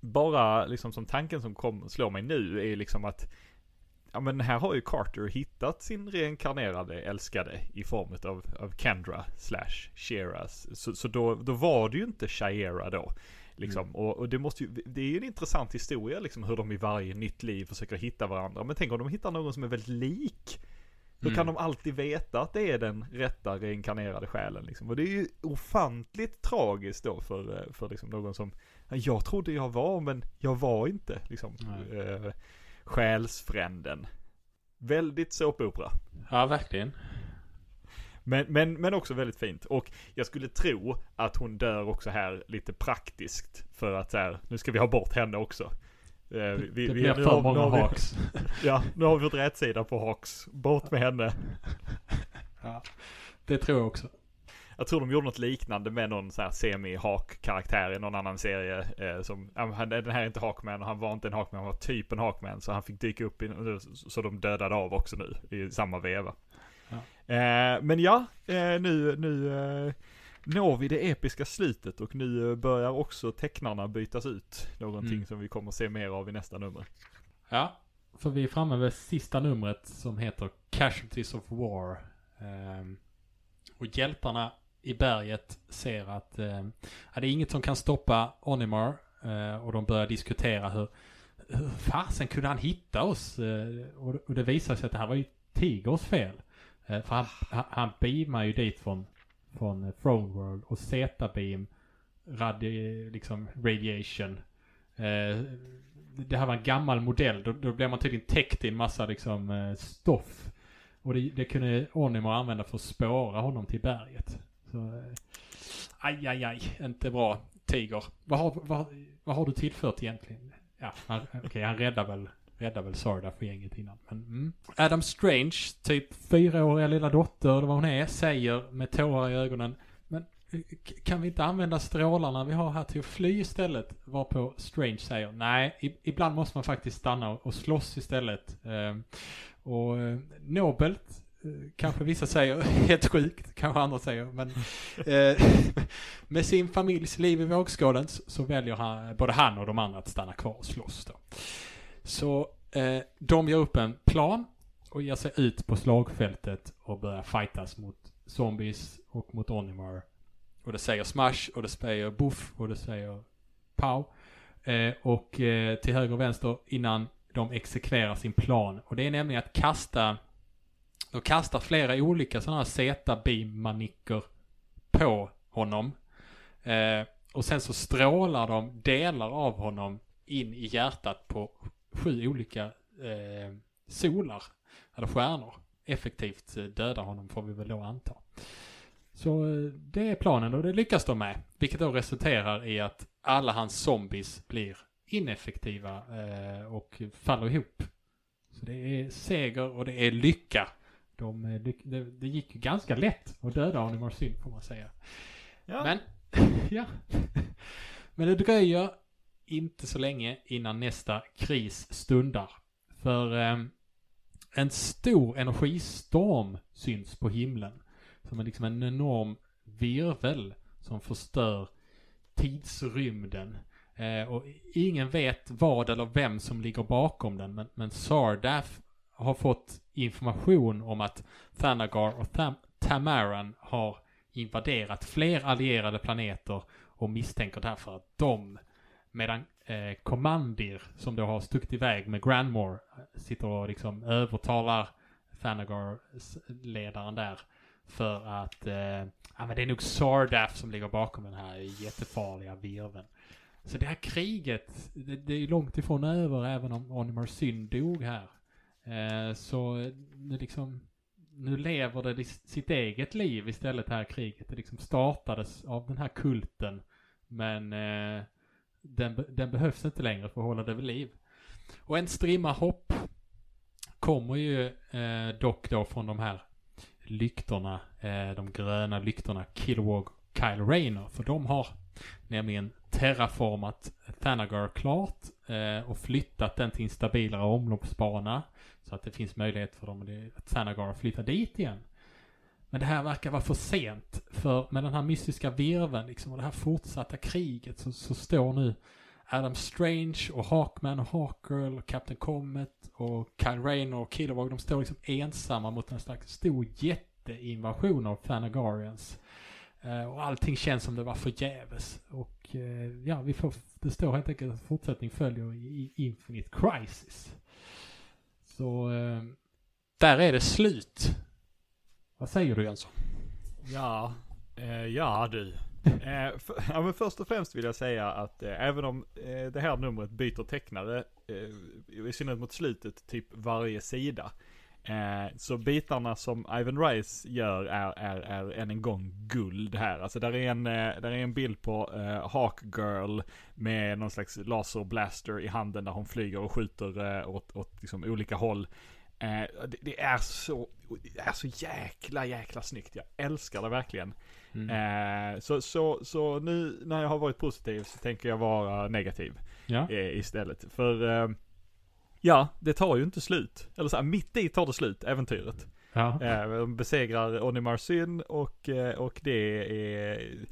bara liksom som tanken som kom, slår mig nu är liksom att Ja men här har ju Carter hittat sin reinkarnerade älskade i form av, av Kendra slash Sheras. Så, så då, då var det ju inte Shaira då. Liksom. Och, och det måste ju, det är ju en intressant historia liksom hur de i varje nytt liv försöker hitta varandra. Men tänk om de hittar någon som är väldigt lik. Hur Mm. kan de alltid veta att det är den rätta reinkarnerade själen liksom? Och det är ju ofantligt tragiskt då för, eh, för liksom någon som jag trodde jag var men jag var inte liksom. Eh, själsfränden. Väldigt såpopera. Ja, verkligen. Men, men, men också väldigt fint. Och jag skulle tro att hon dör också här lite praktiskt. För att så här, nu ska vi ha bort henne också. Eh, vi, vi, Det vi- blir nu för många haks. Ja, nu har vi fått rätt sida på Hawks. Bort med henne. Ja, det tror jag också. Jag tror de gjorde något liknande med någon så här semi-Hawk-karaktär i någon annan serie. Eh, som, han- den här är inte Hawkman och han var inte en Hawkman, han var typ en Hawkman. Så han fick dyka upp i, så de dödade av också nu i samma veva. Eh, men ja, eh, nu, nu eh, når vi det episka slutet och nu börjar också tecknarna bytas ut. Någonting Mm. som vi kommer se mer av i nästa nummer. Ja, för vi är framme vid sista numret som heter Casualties of War. Ehm, och hjältarna i berget ser att ja, det är inget som kan stoppa Onimar. eh, och de börjar diskutera hur, hur fasen kunde han hitta oss? Och, och det visade sig att det här var ju Tigers fel. Eh, för han, han, han beamar ju dit från, från Throne World och Z-beam, radi, liksom radiation. Eh, det här var en gammal modell. Då, då blev man tydligen täckt i en massa liksom eh, stoff. Och det, det kunde Onimo använda för att spåra honom till berget. Så, eh, aj, aj, aj. Inte bra, Tiger. Vad har, vad, vad har du tillfört egentligen? Ja, okej, okay, han räddar väl, räddar väl Sarda för gänget innan. Men, mm. Adam Strange, typ fyraåriga lilla dotter, eller vad hon är, säger med tårar i ögonen. Men kan vi inte använda strålarna vi har här till att fly istället? Varpå Strange säger nej, ibland måste man faktiskt stanna och slåss istället. Ehm, och eh, nobelt, eh, kanske vissa säger helt sjukt, kanske andra säger, men eh, med sin familjs liv i vågskålen så väljer han, både han och de andra att stanna kvar och slåss då. Så Eh, de gör upp en plan och ger sig ut på slagfältet och börjar fightas mot zombies och mot Onimar och det säger smash och det säger buff och det säger pow. Eh, och eh, till höger och vänster innan de exekverar sin plan. Och det är nämligen att kasta, de kastar flera olika sådana här Z-beam-manicker på honom. Eh, och sen så strålar de delar av honom in i hjärtat på sju olika eh, solar, eller stjärnor. Effektivt eh, döda honom får vi väl då anta. Så eh, det är planen och det lyckas de med. Vilket då resulterar i att alla hans zombies blir ineffektiva eh, och faller ihop. Så det är seger och det är lycka. De, eh, det, det gick ju ganska lätt att döda Animal Syn får man säga. Ja. Men, ja. Men det dröjer inte så länge innan nästa kris stundar. För eh, en stor energistorm syns på himlen. Som är liksom en enorm virvel som förstör tidsrymden. Eh, och ingen vet vad eller vem som ligger bakom den. Men, men Sardath har fått information om att Thanagar och Tham Tamaran har invaderat fler allierade planeter och misstänker därför att de, medan eh, Commandir, som då har stuckit iväg med Grandmore, sitter och liksom övertalar Thanagar-ledaren där för att, eh, ja men det är nog Sardaf som ligger bakom den här jättefarliga virveln. Så det här kriget, det, det är långt ifrån över även om Onimar Syn dog här. Eh, så nu liksom, nu lever det sitt eget liv istället det här kriget. Det liksom startades av den här kulten. Men eh, den, den behövs inte längre för att hålla det vid liv. Och en strimma hopp kommer ju eh, dock då från de här lyktorna, eh, de gröna lyktorna Kilowog Kyle Rayner. För de har nämligen terraformat Thanagar klart eh, och flyttat den till en stabilare omloppsbana. Så att det finns möjlighet för dem att Thanagar flytta dit igen. Men det här verkar vara för sent. För med den här mystiska virven liksom och det här fortsatta kriget så, så står nu Adam Strange och Hawkman och Hawkgirl och Captain Comet och Kyle Rayner och Kilowog. De står liksom ensamma mot en slags stor jätteinvasion av Thanagarians. Eh, och allting känns som det var förgäves. Och eh, ja, vi får, det står helt enkelt att fortsättning följer i, i Infinite Crisis. Så eh, där är det slut. Vad säger du Jönsson? Ja, eh, ja du. eh, för, ja, men först och främst vill jag säga att eh, även om eh, det här numret byter tecknare, eh, i synnerhet mot slutet, typ varje sida. Eh, så bitarna som Ivan Rice gör är, är, är än en gång guld här. Alltså där är en, eh, där är en bild på eh, Hawk Girl med någon slags laserblaster i handen där hon flyger och skjuter eh, åt, åt liksom olika håll. Eh, det, det, är så, det är så jäkla, jäkla snyggt. Jag älskar det verkligen. Mm. Eh, så, så, så nu när jag har varit positiv så tänker jag vara negativ ja. eh, istället. För ja, det tar ju inte slut. Eller så här, mitt i tar det slut, äventyret. Ja. De besegrar Onimar Syn och, och det är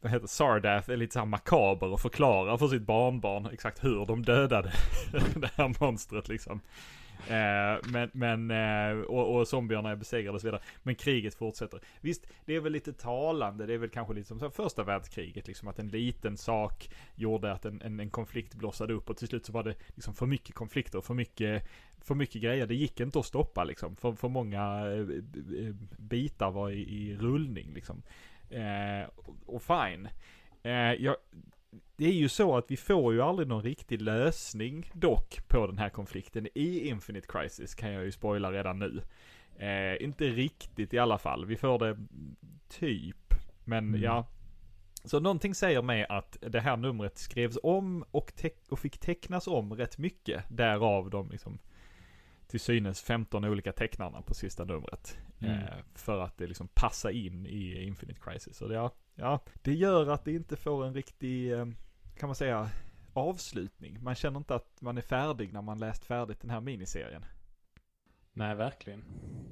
vad heter Sardath är lite så här makaber och förklarar för sitt barnbarn exakt hur de dödade det här monstret liksom. Eh, men, men, eh, och, och zombierna är besegrade och så vidare. Men kriget fortsätter. Visst, det är väl lite talande. Det är väl kanske lite som första världskriget. Liksom att en liten sak gjorde att en, en, en konflikt blossade upp. Och till slut så var det liksom för mycket konflikter, för mycket, för mycket grejer. Det gick inte att stoppa liksom. För, för många eh, bitar var i, i rullning liksom. Eh, och fine. Eh, jag, det är ju så att vi får ju aldrig någon riktig lösning dock på den här konflikten i Infinite Crisis kan jag ju spoila redan nu. Eh, inte riktigt i alla fall. Vi får det typ. Men mm. ja. Så någonting säger mig att det här numret skrevs om och, och fick tecknas om rätt mycket. Därav de liksom till synes 15 olika tecknarna på sista numret. Mm. Eh, för att det liksom passar in i Infinite Crisis. Och det, ja, ja, det gör att det inte får en riktig, eh, kan man säga, avslutning. Man känner inte att man är färdig när man läst färdigt den här miniserien. Nej, verkligen.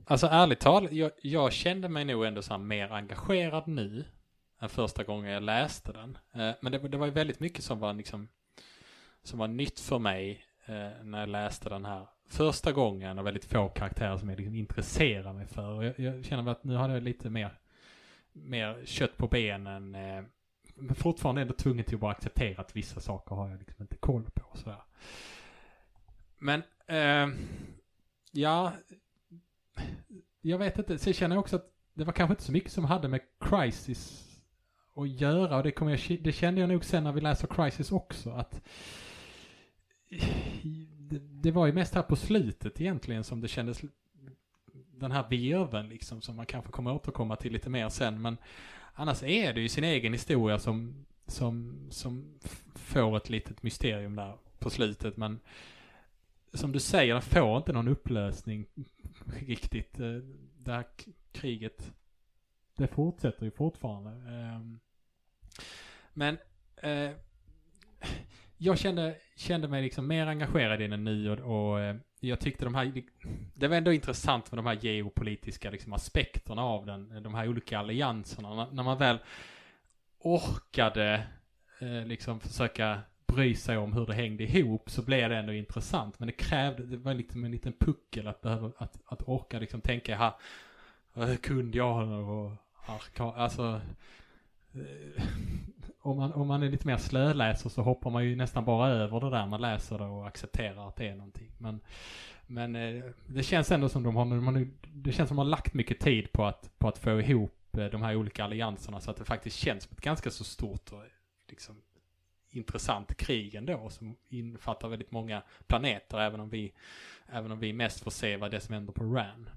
Alltså ärligt talat, jag, jag, kände mig nog ändå så mer engagerad nu än första gången jag läste den. Eh, men det, det, var ju väldigt mycket som var liksom, som var nytt för mig eh, när jag läste den här första gången och väldigt få karaktärer som jag liksom intresserar mig för. Och jag, jag känner att nu har jag lite mer, mer kött på benen. Eh, men fortfarande ändå tvungen till att bara acceptera att vissa saker har jag liksom inte koll på. Sådär. Men, eh, ja, jag vet inte. Så jag känner också att det var kanske inte så mycket som hade med Crisis att göra. Och det, kom jag, det kände jag nog sen när vi läser Crisis också. Att det, det, var ju mest här på slutet egentligen som det kändes den här veven liksom som man kanske kommer återkomma till lite mer sen. Men annars är det ju sin egen historia som, som, som får ett litet mysterium där på slutet. Men som du säger, den får inte någon upplösning riktigt. Eh, det här kriget, det fortsätter ju fortfarande. Ehm, men eh, jag kände, kände mig liksom mer engagerad i den nu och, och jag tyckte de här, det var ändå intressant med de här geopolitiska liksom aspekterna av den, de här olika allianserna. När man väl orkade eh, liksom försöka bry sig om hur det hängde ihop så blev det ändå intressant. Men det krävde, det var liksom en liten puckel att behöva, att, att orka liksom tänka, ha, eh, kunde jag och alltså eh, om man, om man är lite mer slöläser så hoppar man ju nästan bara över det där man läser det och accepterar att det är någonting. Men, men eh, det känns ändå som de har, man, det känns som de har lagt mycket tid på att, på att få ihop eh, de här olika allianserna så att det faktiskt känns som ett ganska så stort och liksom intressant krig ändå som innefattar väldigt många planeter även om vi, även om vi mest får se vad det är som händer på RAN.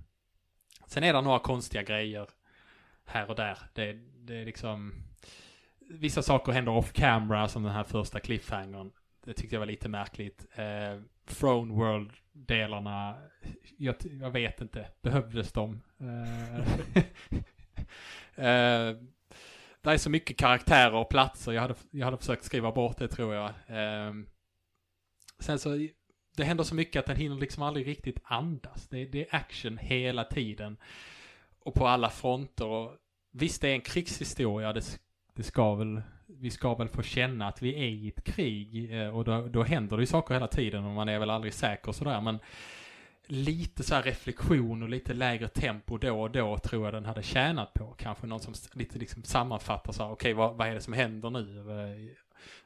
Sen är det några konstiga grejer här och där. Det, det är liksom vissa saker händer off camera som den här första cliffhangern. Det tyckte jag var lite märkligt. Eh, Throne World-delarna, jag, jag, vet inte, behövdes de? Eh, eh, det är så mycket karaktärer och platser, jag hade, jag hade försökt skriva bort det tror jag. Eh, sen så, det händer så mycket att den hinner liksom aldrig riktigt andas. Det, det är action hela tiden. Och på alla fronter. Och visst, det är en krigshistoria, det det ska väl, vi ska väl få känna att vi är i ett krig eh, och då, då händer det ju saker hela tiden och man är väl aldrig säker och sådär men lite så här reflektion och lite lägre tempo då och då tror jag den hade tjänat på. Kanske någon som lite liksom sammanfattar så här, okej okay, vad, vad är det som händer nu?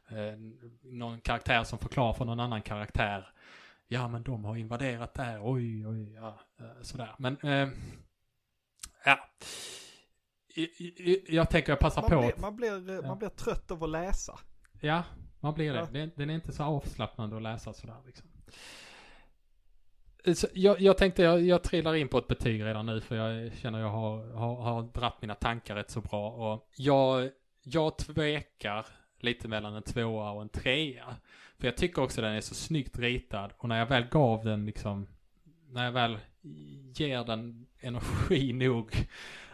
Eh, eh, någon karaktär som förklarar för någon annan karaktär. Ja men de har invaderat där, oj oj, ja, eh, sådär. Men, eh, ja jag tänker jag passar man på. Blir, man, blir, ja. man blir trött av att läsa. Ja, man blir det. Ja. Den är inte så avslappnande att läsa sådär liksom. Så jag, jag tänkte jag, jag trillar in på ett betyg redan nu för jag känner jag har, har, har dratt mina tankar rätt så bra. Och jag, jag tvekar lite mellan en tvåa och en trea. För jag tycker också den är så snyggt ritad och när jag väl gav den liksom, när jag väl ger den energi nog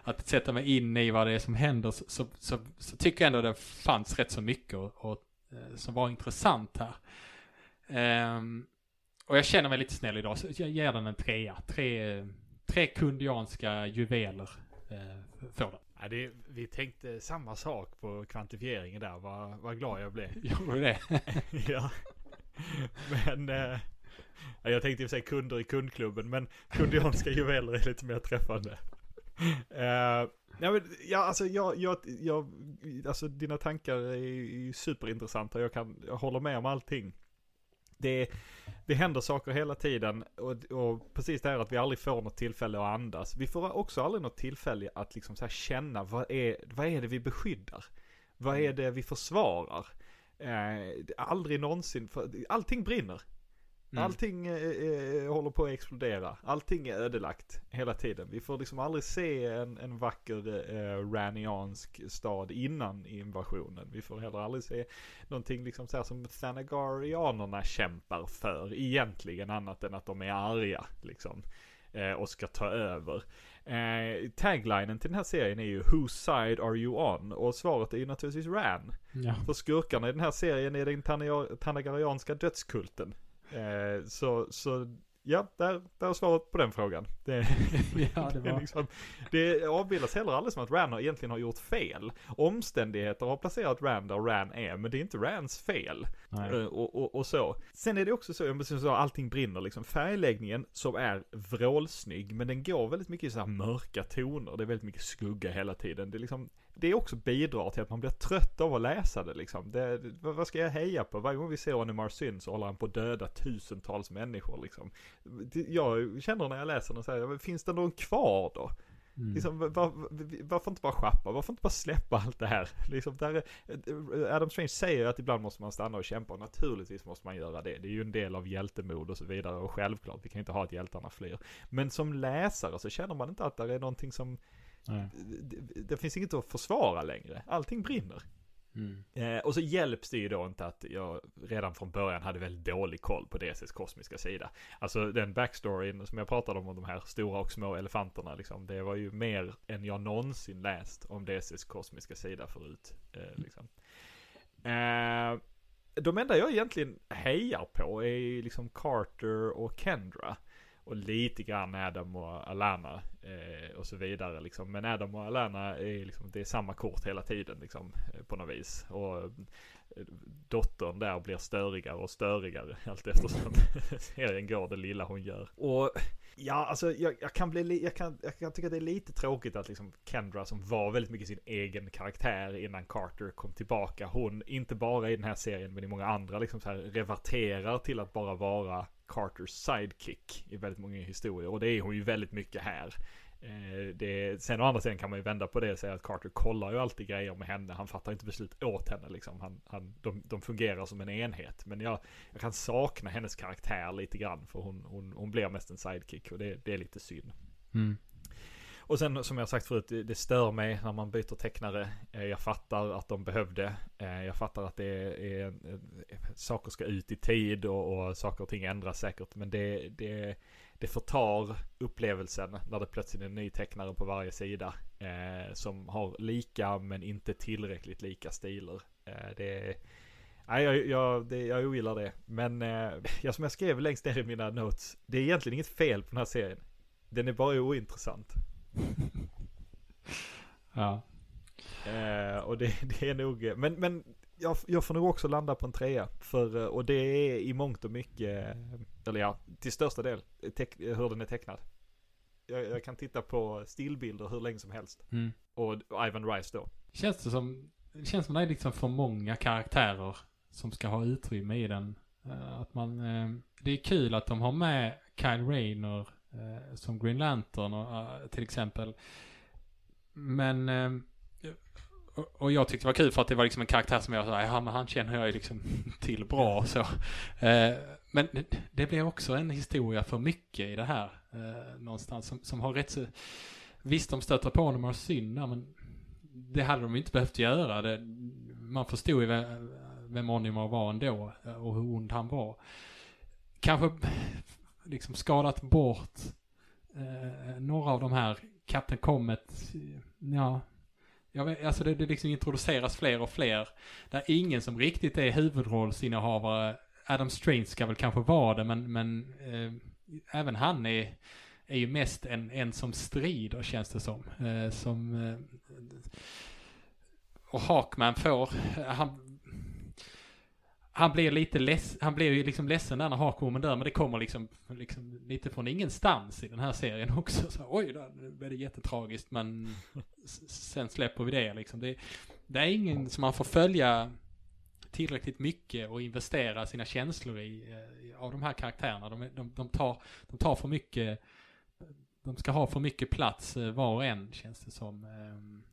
att sätta mig in i vad det är som händer så, så, så, så tycker jag ändå det fanns rätt så mycket och, och eh, som var intressant här. Um, och jag känner mig lite snäll idag så jag ger den en trea. Tre, tre kundianska juveler uh, får den. Ja, det, vi tänkte samma sak på kvantifieringen där. Vad, vad glad jag blev. Gjorde det? ja. Men... Ja, Jag tänkte i och för sig kunder i kundklubben, men kundianska juveler är lite mer träffande. Uh, ja, men, ja, alltså, jag, jag, jag, alltså dina tankar är ju superintressanta. Jag, kan, jag håller med om allting. Det, det händer saker hela tiden och, och precis det här att vi aldrig får något tillfälle att andas. Vi får också aldrig något tillfälle att liksom så känna vad är, vad är det vi beskyddar? Vad är det vi försvarar? Eh, aldrig någonsin, för allting brinner. Mm. Allting eh, eh, håller på att explodera. Allting är ödelagt hela tiden. Vi får liksom aldrig se en, en vacker eh, raniansk stad innan invasionen. Vi får heller aldrig se någonting liksom så här som Thanagarianerna kämpar för egentligen annat än att de är arga liksom. Eh, och ska ta över. Eh, taglinen till den här serien är ju Whose side are you on? Och svaret är ju naturligtvis Ran. Ja. För skurkarna i den här serien är den Tana- tanagarianska dödskulten. Eh, så, så ja, där, där är svaret på den frågan. Det, ja, det var... liksom, det avbildas heller aldrig som att Ran har egentligen har gjort fel. Omständigheter har placerat Ran där Ran är, men det är inte Rans fel. Eh, Och, och, och så. Sen är det också så, jag måste säga, allting brinner liksom. Färgläggningen som är vrålsnygg, men den går väldigt mycket i så här mörka toner. Det är väldigt mycket skugga hela tiden. Det är liksom, det också bidrar till att man blir trött av att läsa det liksom. Det, vad ska jag heja på? Varje gång vi ser Onemar Syn så håller han på att döda tusentals människor liksom. Jag känner när jag läser den så här, finns det någon kvar då? Mm. Liksom, var, var, varför inte bara schappa? Varför inte bara släppa allt det här? Liksom, där är, Adam Strange säger att ibland måste man stanna och kämpa och naturligtvis måste man göra det. Det är ju en del av hjältemod och så vidare och självklart, vi kan inte ha att hjältarna flyr. Men som läsare så känner man inte att det är någonting som. Det, det finns inget att försvara längre. Allting brinner. Mm. Eh, och så hjälps det ju då inte att jag redan från början hade väldigt dålig koll på DCs kosmiska sida. Alltså den backstoryn som jag pratade om, om de här stora och små elefanterna liksom. Det var ju mer än jag någonsin läst om DCs kosmiska sida förut. Eh, liksom. eh, de enda jag egentligen hejar på är liksom Carter och Kendra. Och lite grann Adam och Alana eh, och så vidare liksom. Men Adam och Alana är liksom, det är samma kort hela tiden liksom eh, på något vis. Och eh, dottern där blir störigare och störigare allt eftersom serien går det lilla hon gör. Och ja, alltså jag, jag kan bli, jag kan, jag kan tycka det är lite tråkigt att liksom Kendra som var väldigt mycket sin egen karaktär innan Carter kom tillbaka. Hon, inte bara i den här serien men i många andra liksom så här reverterar till att bara vara Carters sidekick i väldigt många historier. Och det är hon ju väldigt mycket här. Eh, det, sen å andra sidan kan man ju vända på det och säga att Carter kollar ju alltid grejer med henne. Han fattar inte beslut åt henne liksom. Han, han, de, de fungerar som en enhet. Men jag, jag kan sakna hennes karaktär lite grann. För hon, hon, hon blir mest en sidekick och det, det är lite synd. Mm. Och sen som jag sagt förut, det, stör mig när man byter tecknare. Eh, jag fattar att de behövde. Eh, jag fattar att det är, är saker ska ut i tid och, och saker och ting ändras säkert. Men det, det, det förtar upplevelsen när det plötsligt är en ny tecknare på varje sida. Eh, som har lika men inte tillräckligt lika stilar. Eh, det Nej, jag, jag, det, jag ogillar det. Men eh, ja, som jag skrev längst ner i mina notes. Det är egentligen inget fel på den här serien. Den är bara ointressant. Ja. Eh, och det, det är nog, men, men jag, jag får nog också landa på en trea. För, eh, och det är i mångt och mycket, eller ja, till största del, teck, hur den är tecknad. Jag, jag kan titta på stillbilder hur länge som helst. Mm. Och Ivan Rice då. Känns det som, det känns som det är liksom för många karaktärer som ska ha utrymme i den. Eh, Att man, eh, det är kul att de har med Kyle Rayner eh, som Green Lantern och, eh, till exempel. Men, eh, och- jag tyckte det var kul för att det var liksom en karaktär som jag sa, ja men han känner jag ju liksom till bra så. Eh, Men det blev också en historia för mycket i det här eh, någonstans som, som har rätt så, visst de stöter på honom och har synd där, men det hade de inte behövt göra. Det, man förstod ju vem, vem Onimar var ändå eh, och hur ond han var. Kanske liksom skadat bort eh, några av de här Captain Comet, ja, jag vet, alltså det, det liksom introduceras fler och fler. Där ingen som riktigt är huvudrollsinnehavare. Adam Strange ska väl kanske vara det, men, men eh, även han är, är ju mest en, en som strider känns det som. Eh, som eh, och Hawkman får, han, han blir lite less, han blir ju liksom ledsen där när Harkonnen dör, men det kommer liksom, liksom lite från ingenstans i den här serien också. Så, Oj, då blir det jättetragiskt, men sen släpper vi det liksom. Det, det är ingen som man får följa tillräckligt mycket och investera sina känslor i, eh, av de här karaktärerna. De, de, de, tar, de tar för mycket, de ska ha för mycket plats eh, var och en känns det som. Ehm,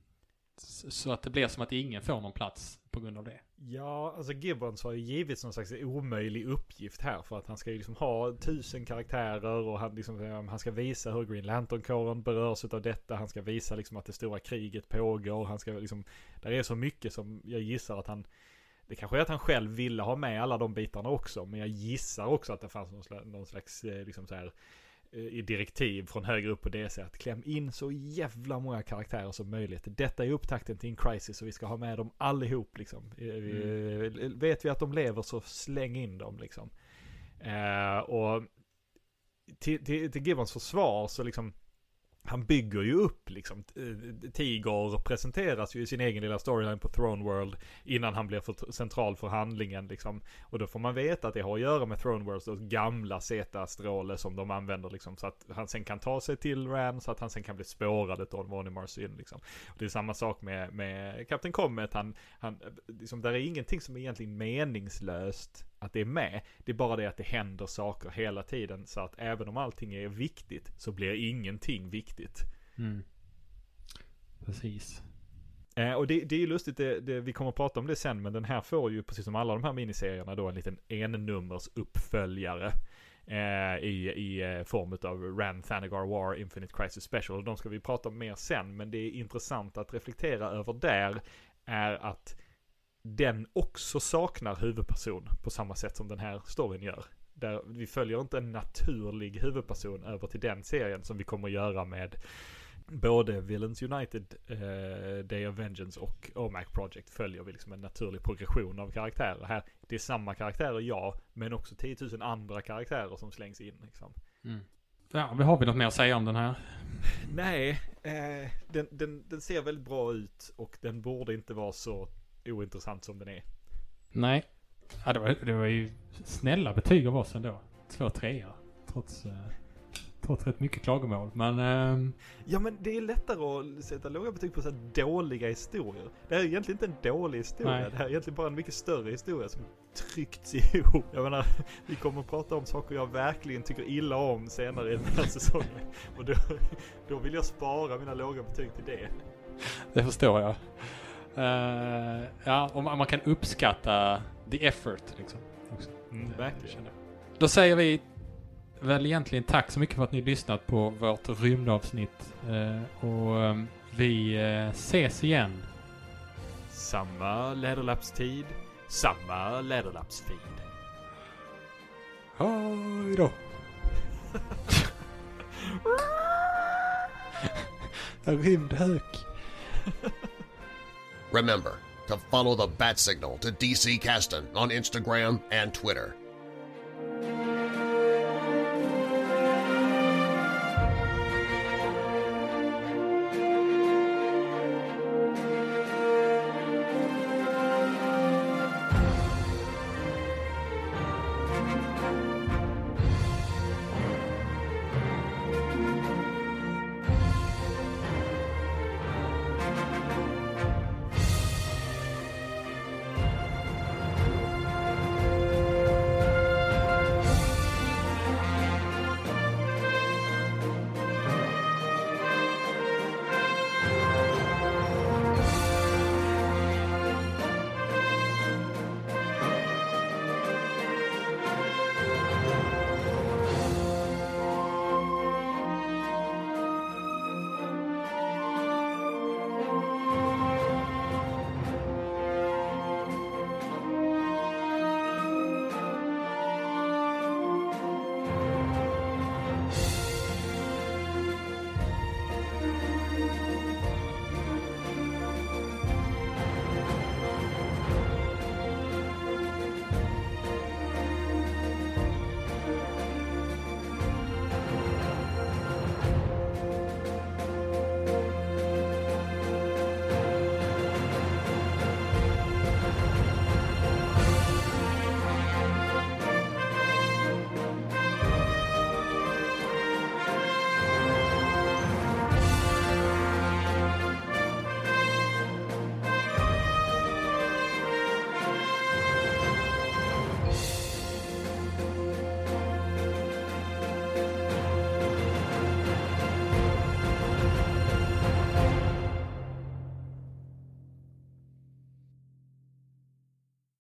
så att det blir som att ingen får någon plats på grund av det. Ja, alltså Gibbons har ju givits någon slags omöjlig uppgift här för att han ska ju liksom ha tusen karaktärer och han, liksom, eh, han ska visa hur Green Lantern-kåren berörs av detta. Han ska visa liksom att det stora kriget pågår. Han ska liksom, där är så mycket som jag gissar att han det kanske är att han själv ville ha med alla de bitarna också, men jag gissar också att det fanns någon slags, någon slags eh, liksom så här, i direktiv från högre upp på DC att kläm in så jävla många karaktärer som möjligt. Detta är upptakten till en crisis och vi ska ha med dem allihop liksom. Eh, mm. Vet vi att de lever så släng in dem liksom. Eh, och till, till, till Gibbons försvar så liksom han bygger ju upp liksom, eh, Tiger presenteras ju i sin egen lilla storyline på Throne World innan han blir för central för handlingen liksom. Och då får man veta att det har att göra med Throne Worlds gamla Z-stråle som de använder liksom. Så att han sen kan ta sig till Ram så att han sen kan bli spårad av Vonimar Syn liksom. Och det är samma sak med, med Captain Comet. Han, han, eh, liksom, där är ingenting som är egentligen meningslöst att det är med. Det är bara det att det händer saker hela tiden. Så att även om allting är viktigt så blir ingenting viktigt. Mm. Precis. Eh, och det, det är ju lustigt, det, det, vi kommer att prata om det sen, men den här får ju precis som alla de här miniserierna då en liten ennummers uppföljare. Eh, i, i eh, form av Ran Thanagar War Infinite Crisis Special. De ska vi prata om mer sen, men det är intressant att reflektera över där är att den också saknar huvudperson på samma sätt som den här storyn gör. Där vi följer inte en naturlig huvudperson över till den serien som vi kommer att göra med både Villains United, eh, Day of Vengeance och OMAC Project följer vi liksom en naturlig progression av karaktärer. Här, det är samma karaktärer ja, men också 10 000 andra karaktärer som slängs in liksom. Mm. Ja, har vi något mer att säga om den här? Nej, eh, den, den, den ser väldigt bra ut och den borde inte vara så ointressant som den är. Nej. Ja, det, var, det var ju snälla betyg av oss ändå. Två trea. Trots, eh, trots rätt mycket klagomål. Men... Eh, ja men det är lättare att sätta låga betyg på så dåliga historier. Det här är egentligen inte en dålig historia. Nej. Det här är egentligen bara en mycket större historia som tryckts ihop. Jag menar, vi kommer att prata om saker jag verkligen tycker illa om senare i den här säsongen. Och då, då vill jag spara mina låga betyg till det. Det förstår jag. Uh, ja, och man kan uppskatta the effort liksom. Också. Mm, verkligen. Då säger vi väl egentligen tack så mycket för att ni lyssnat på vårt rymdavsnitt. Uh, och um, vi uh, ses igen. Samma läderlappstid, samma läderlappsfeed. Hej då! Rymdhök. Remember to follow the bat signal to DC Caston on Instagram and Twitter.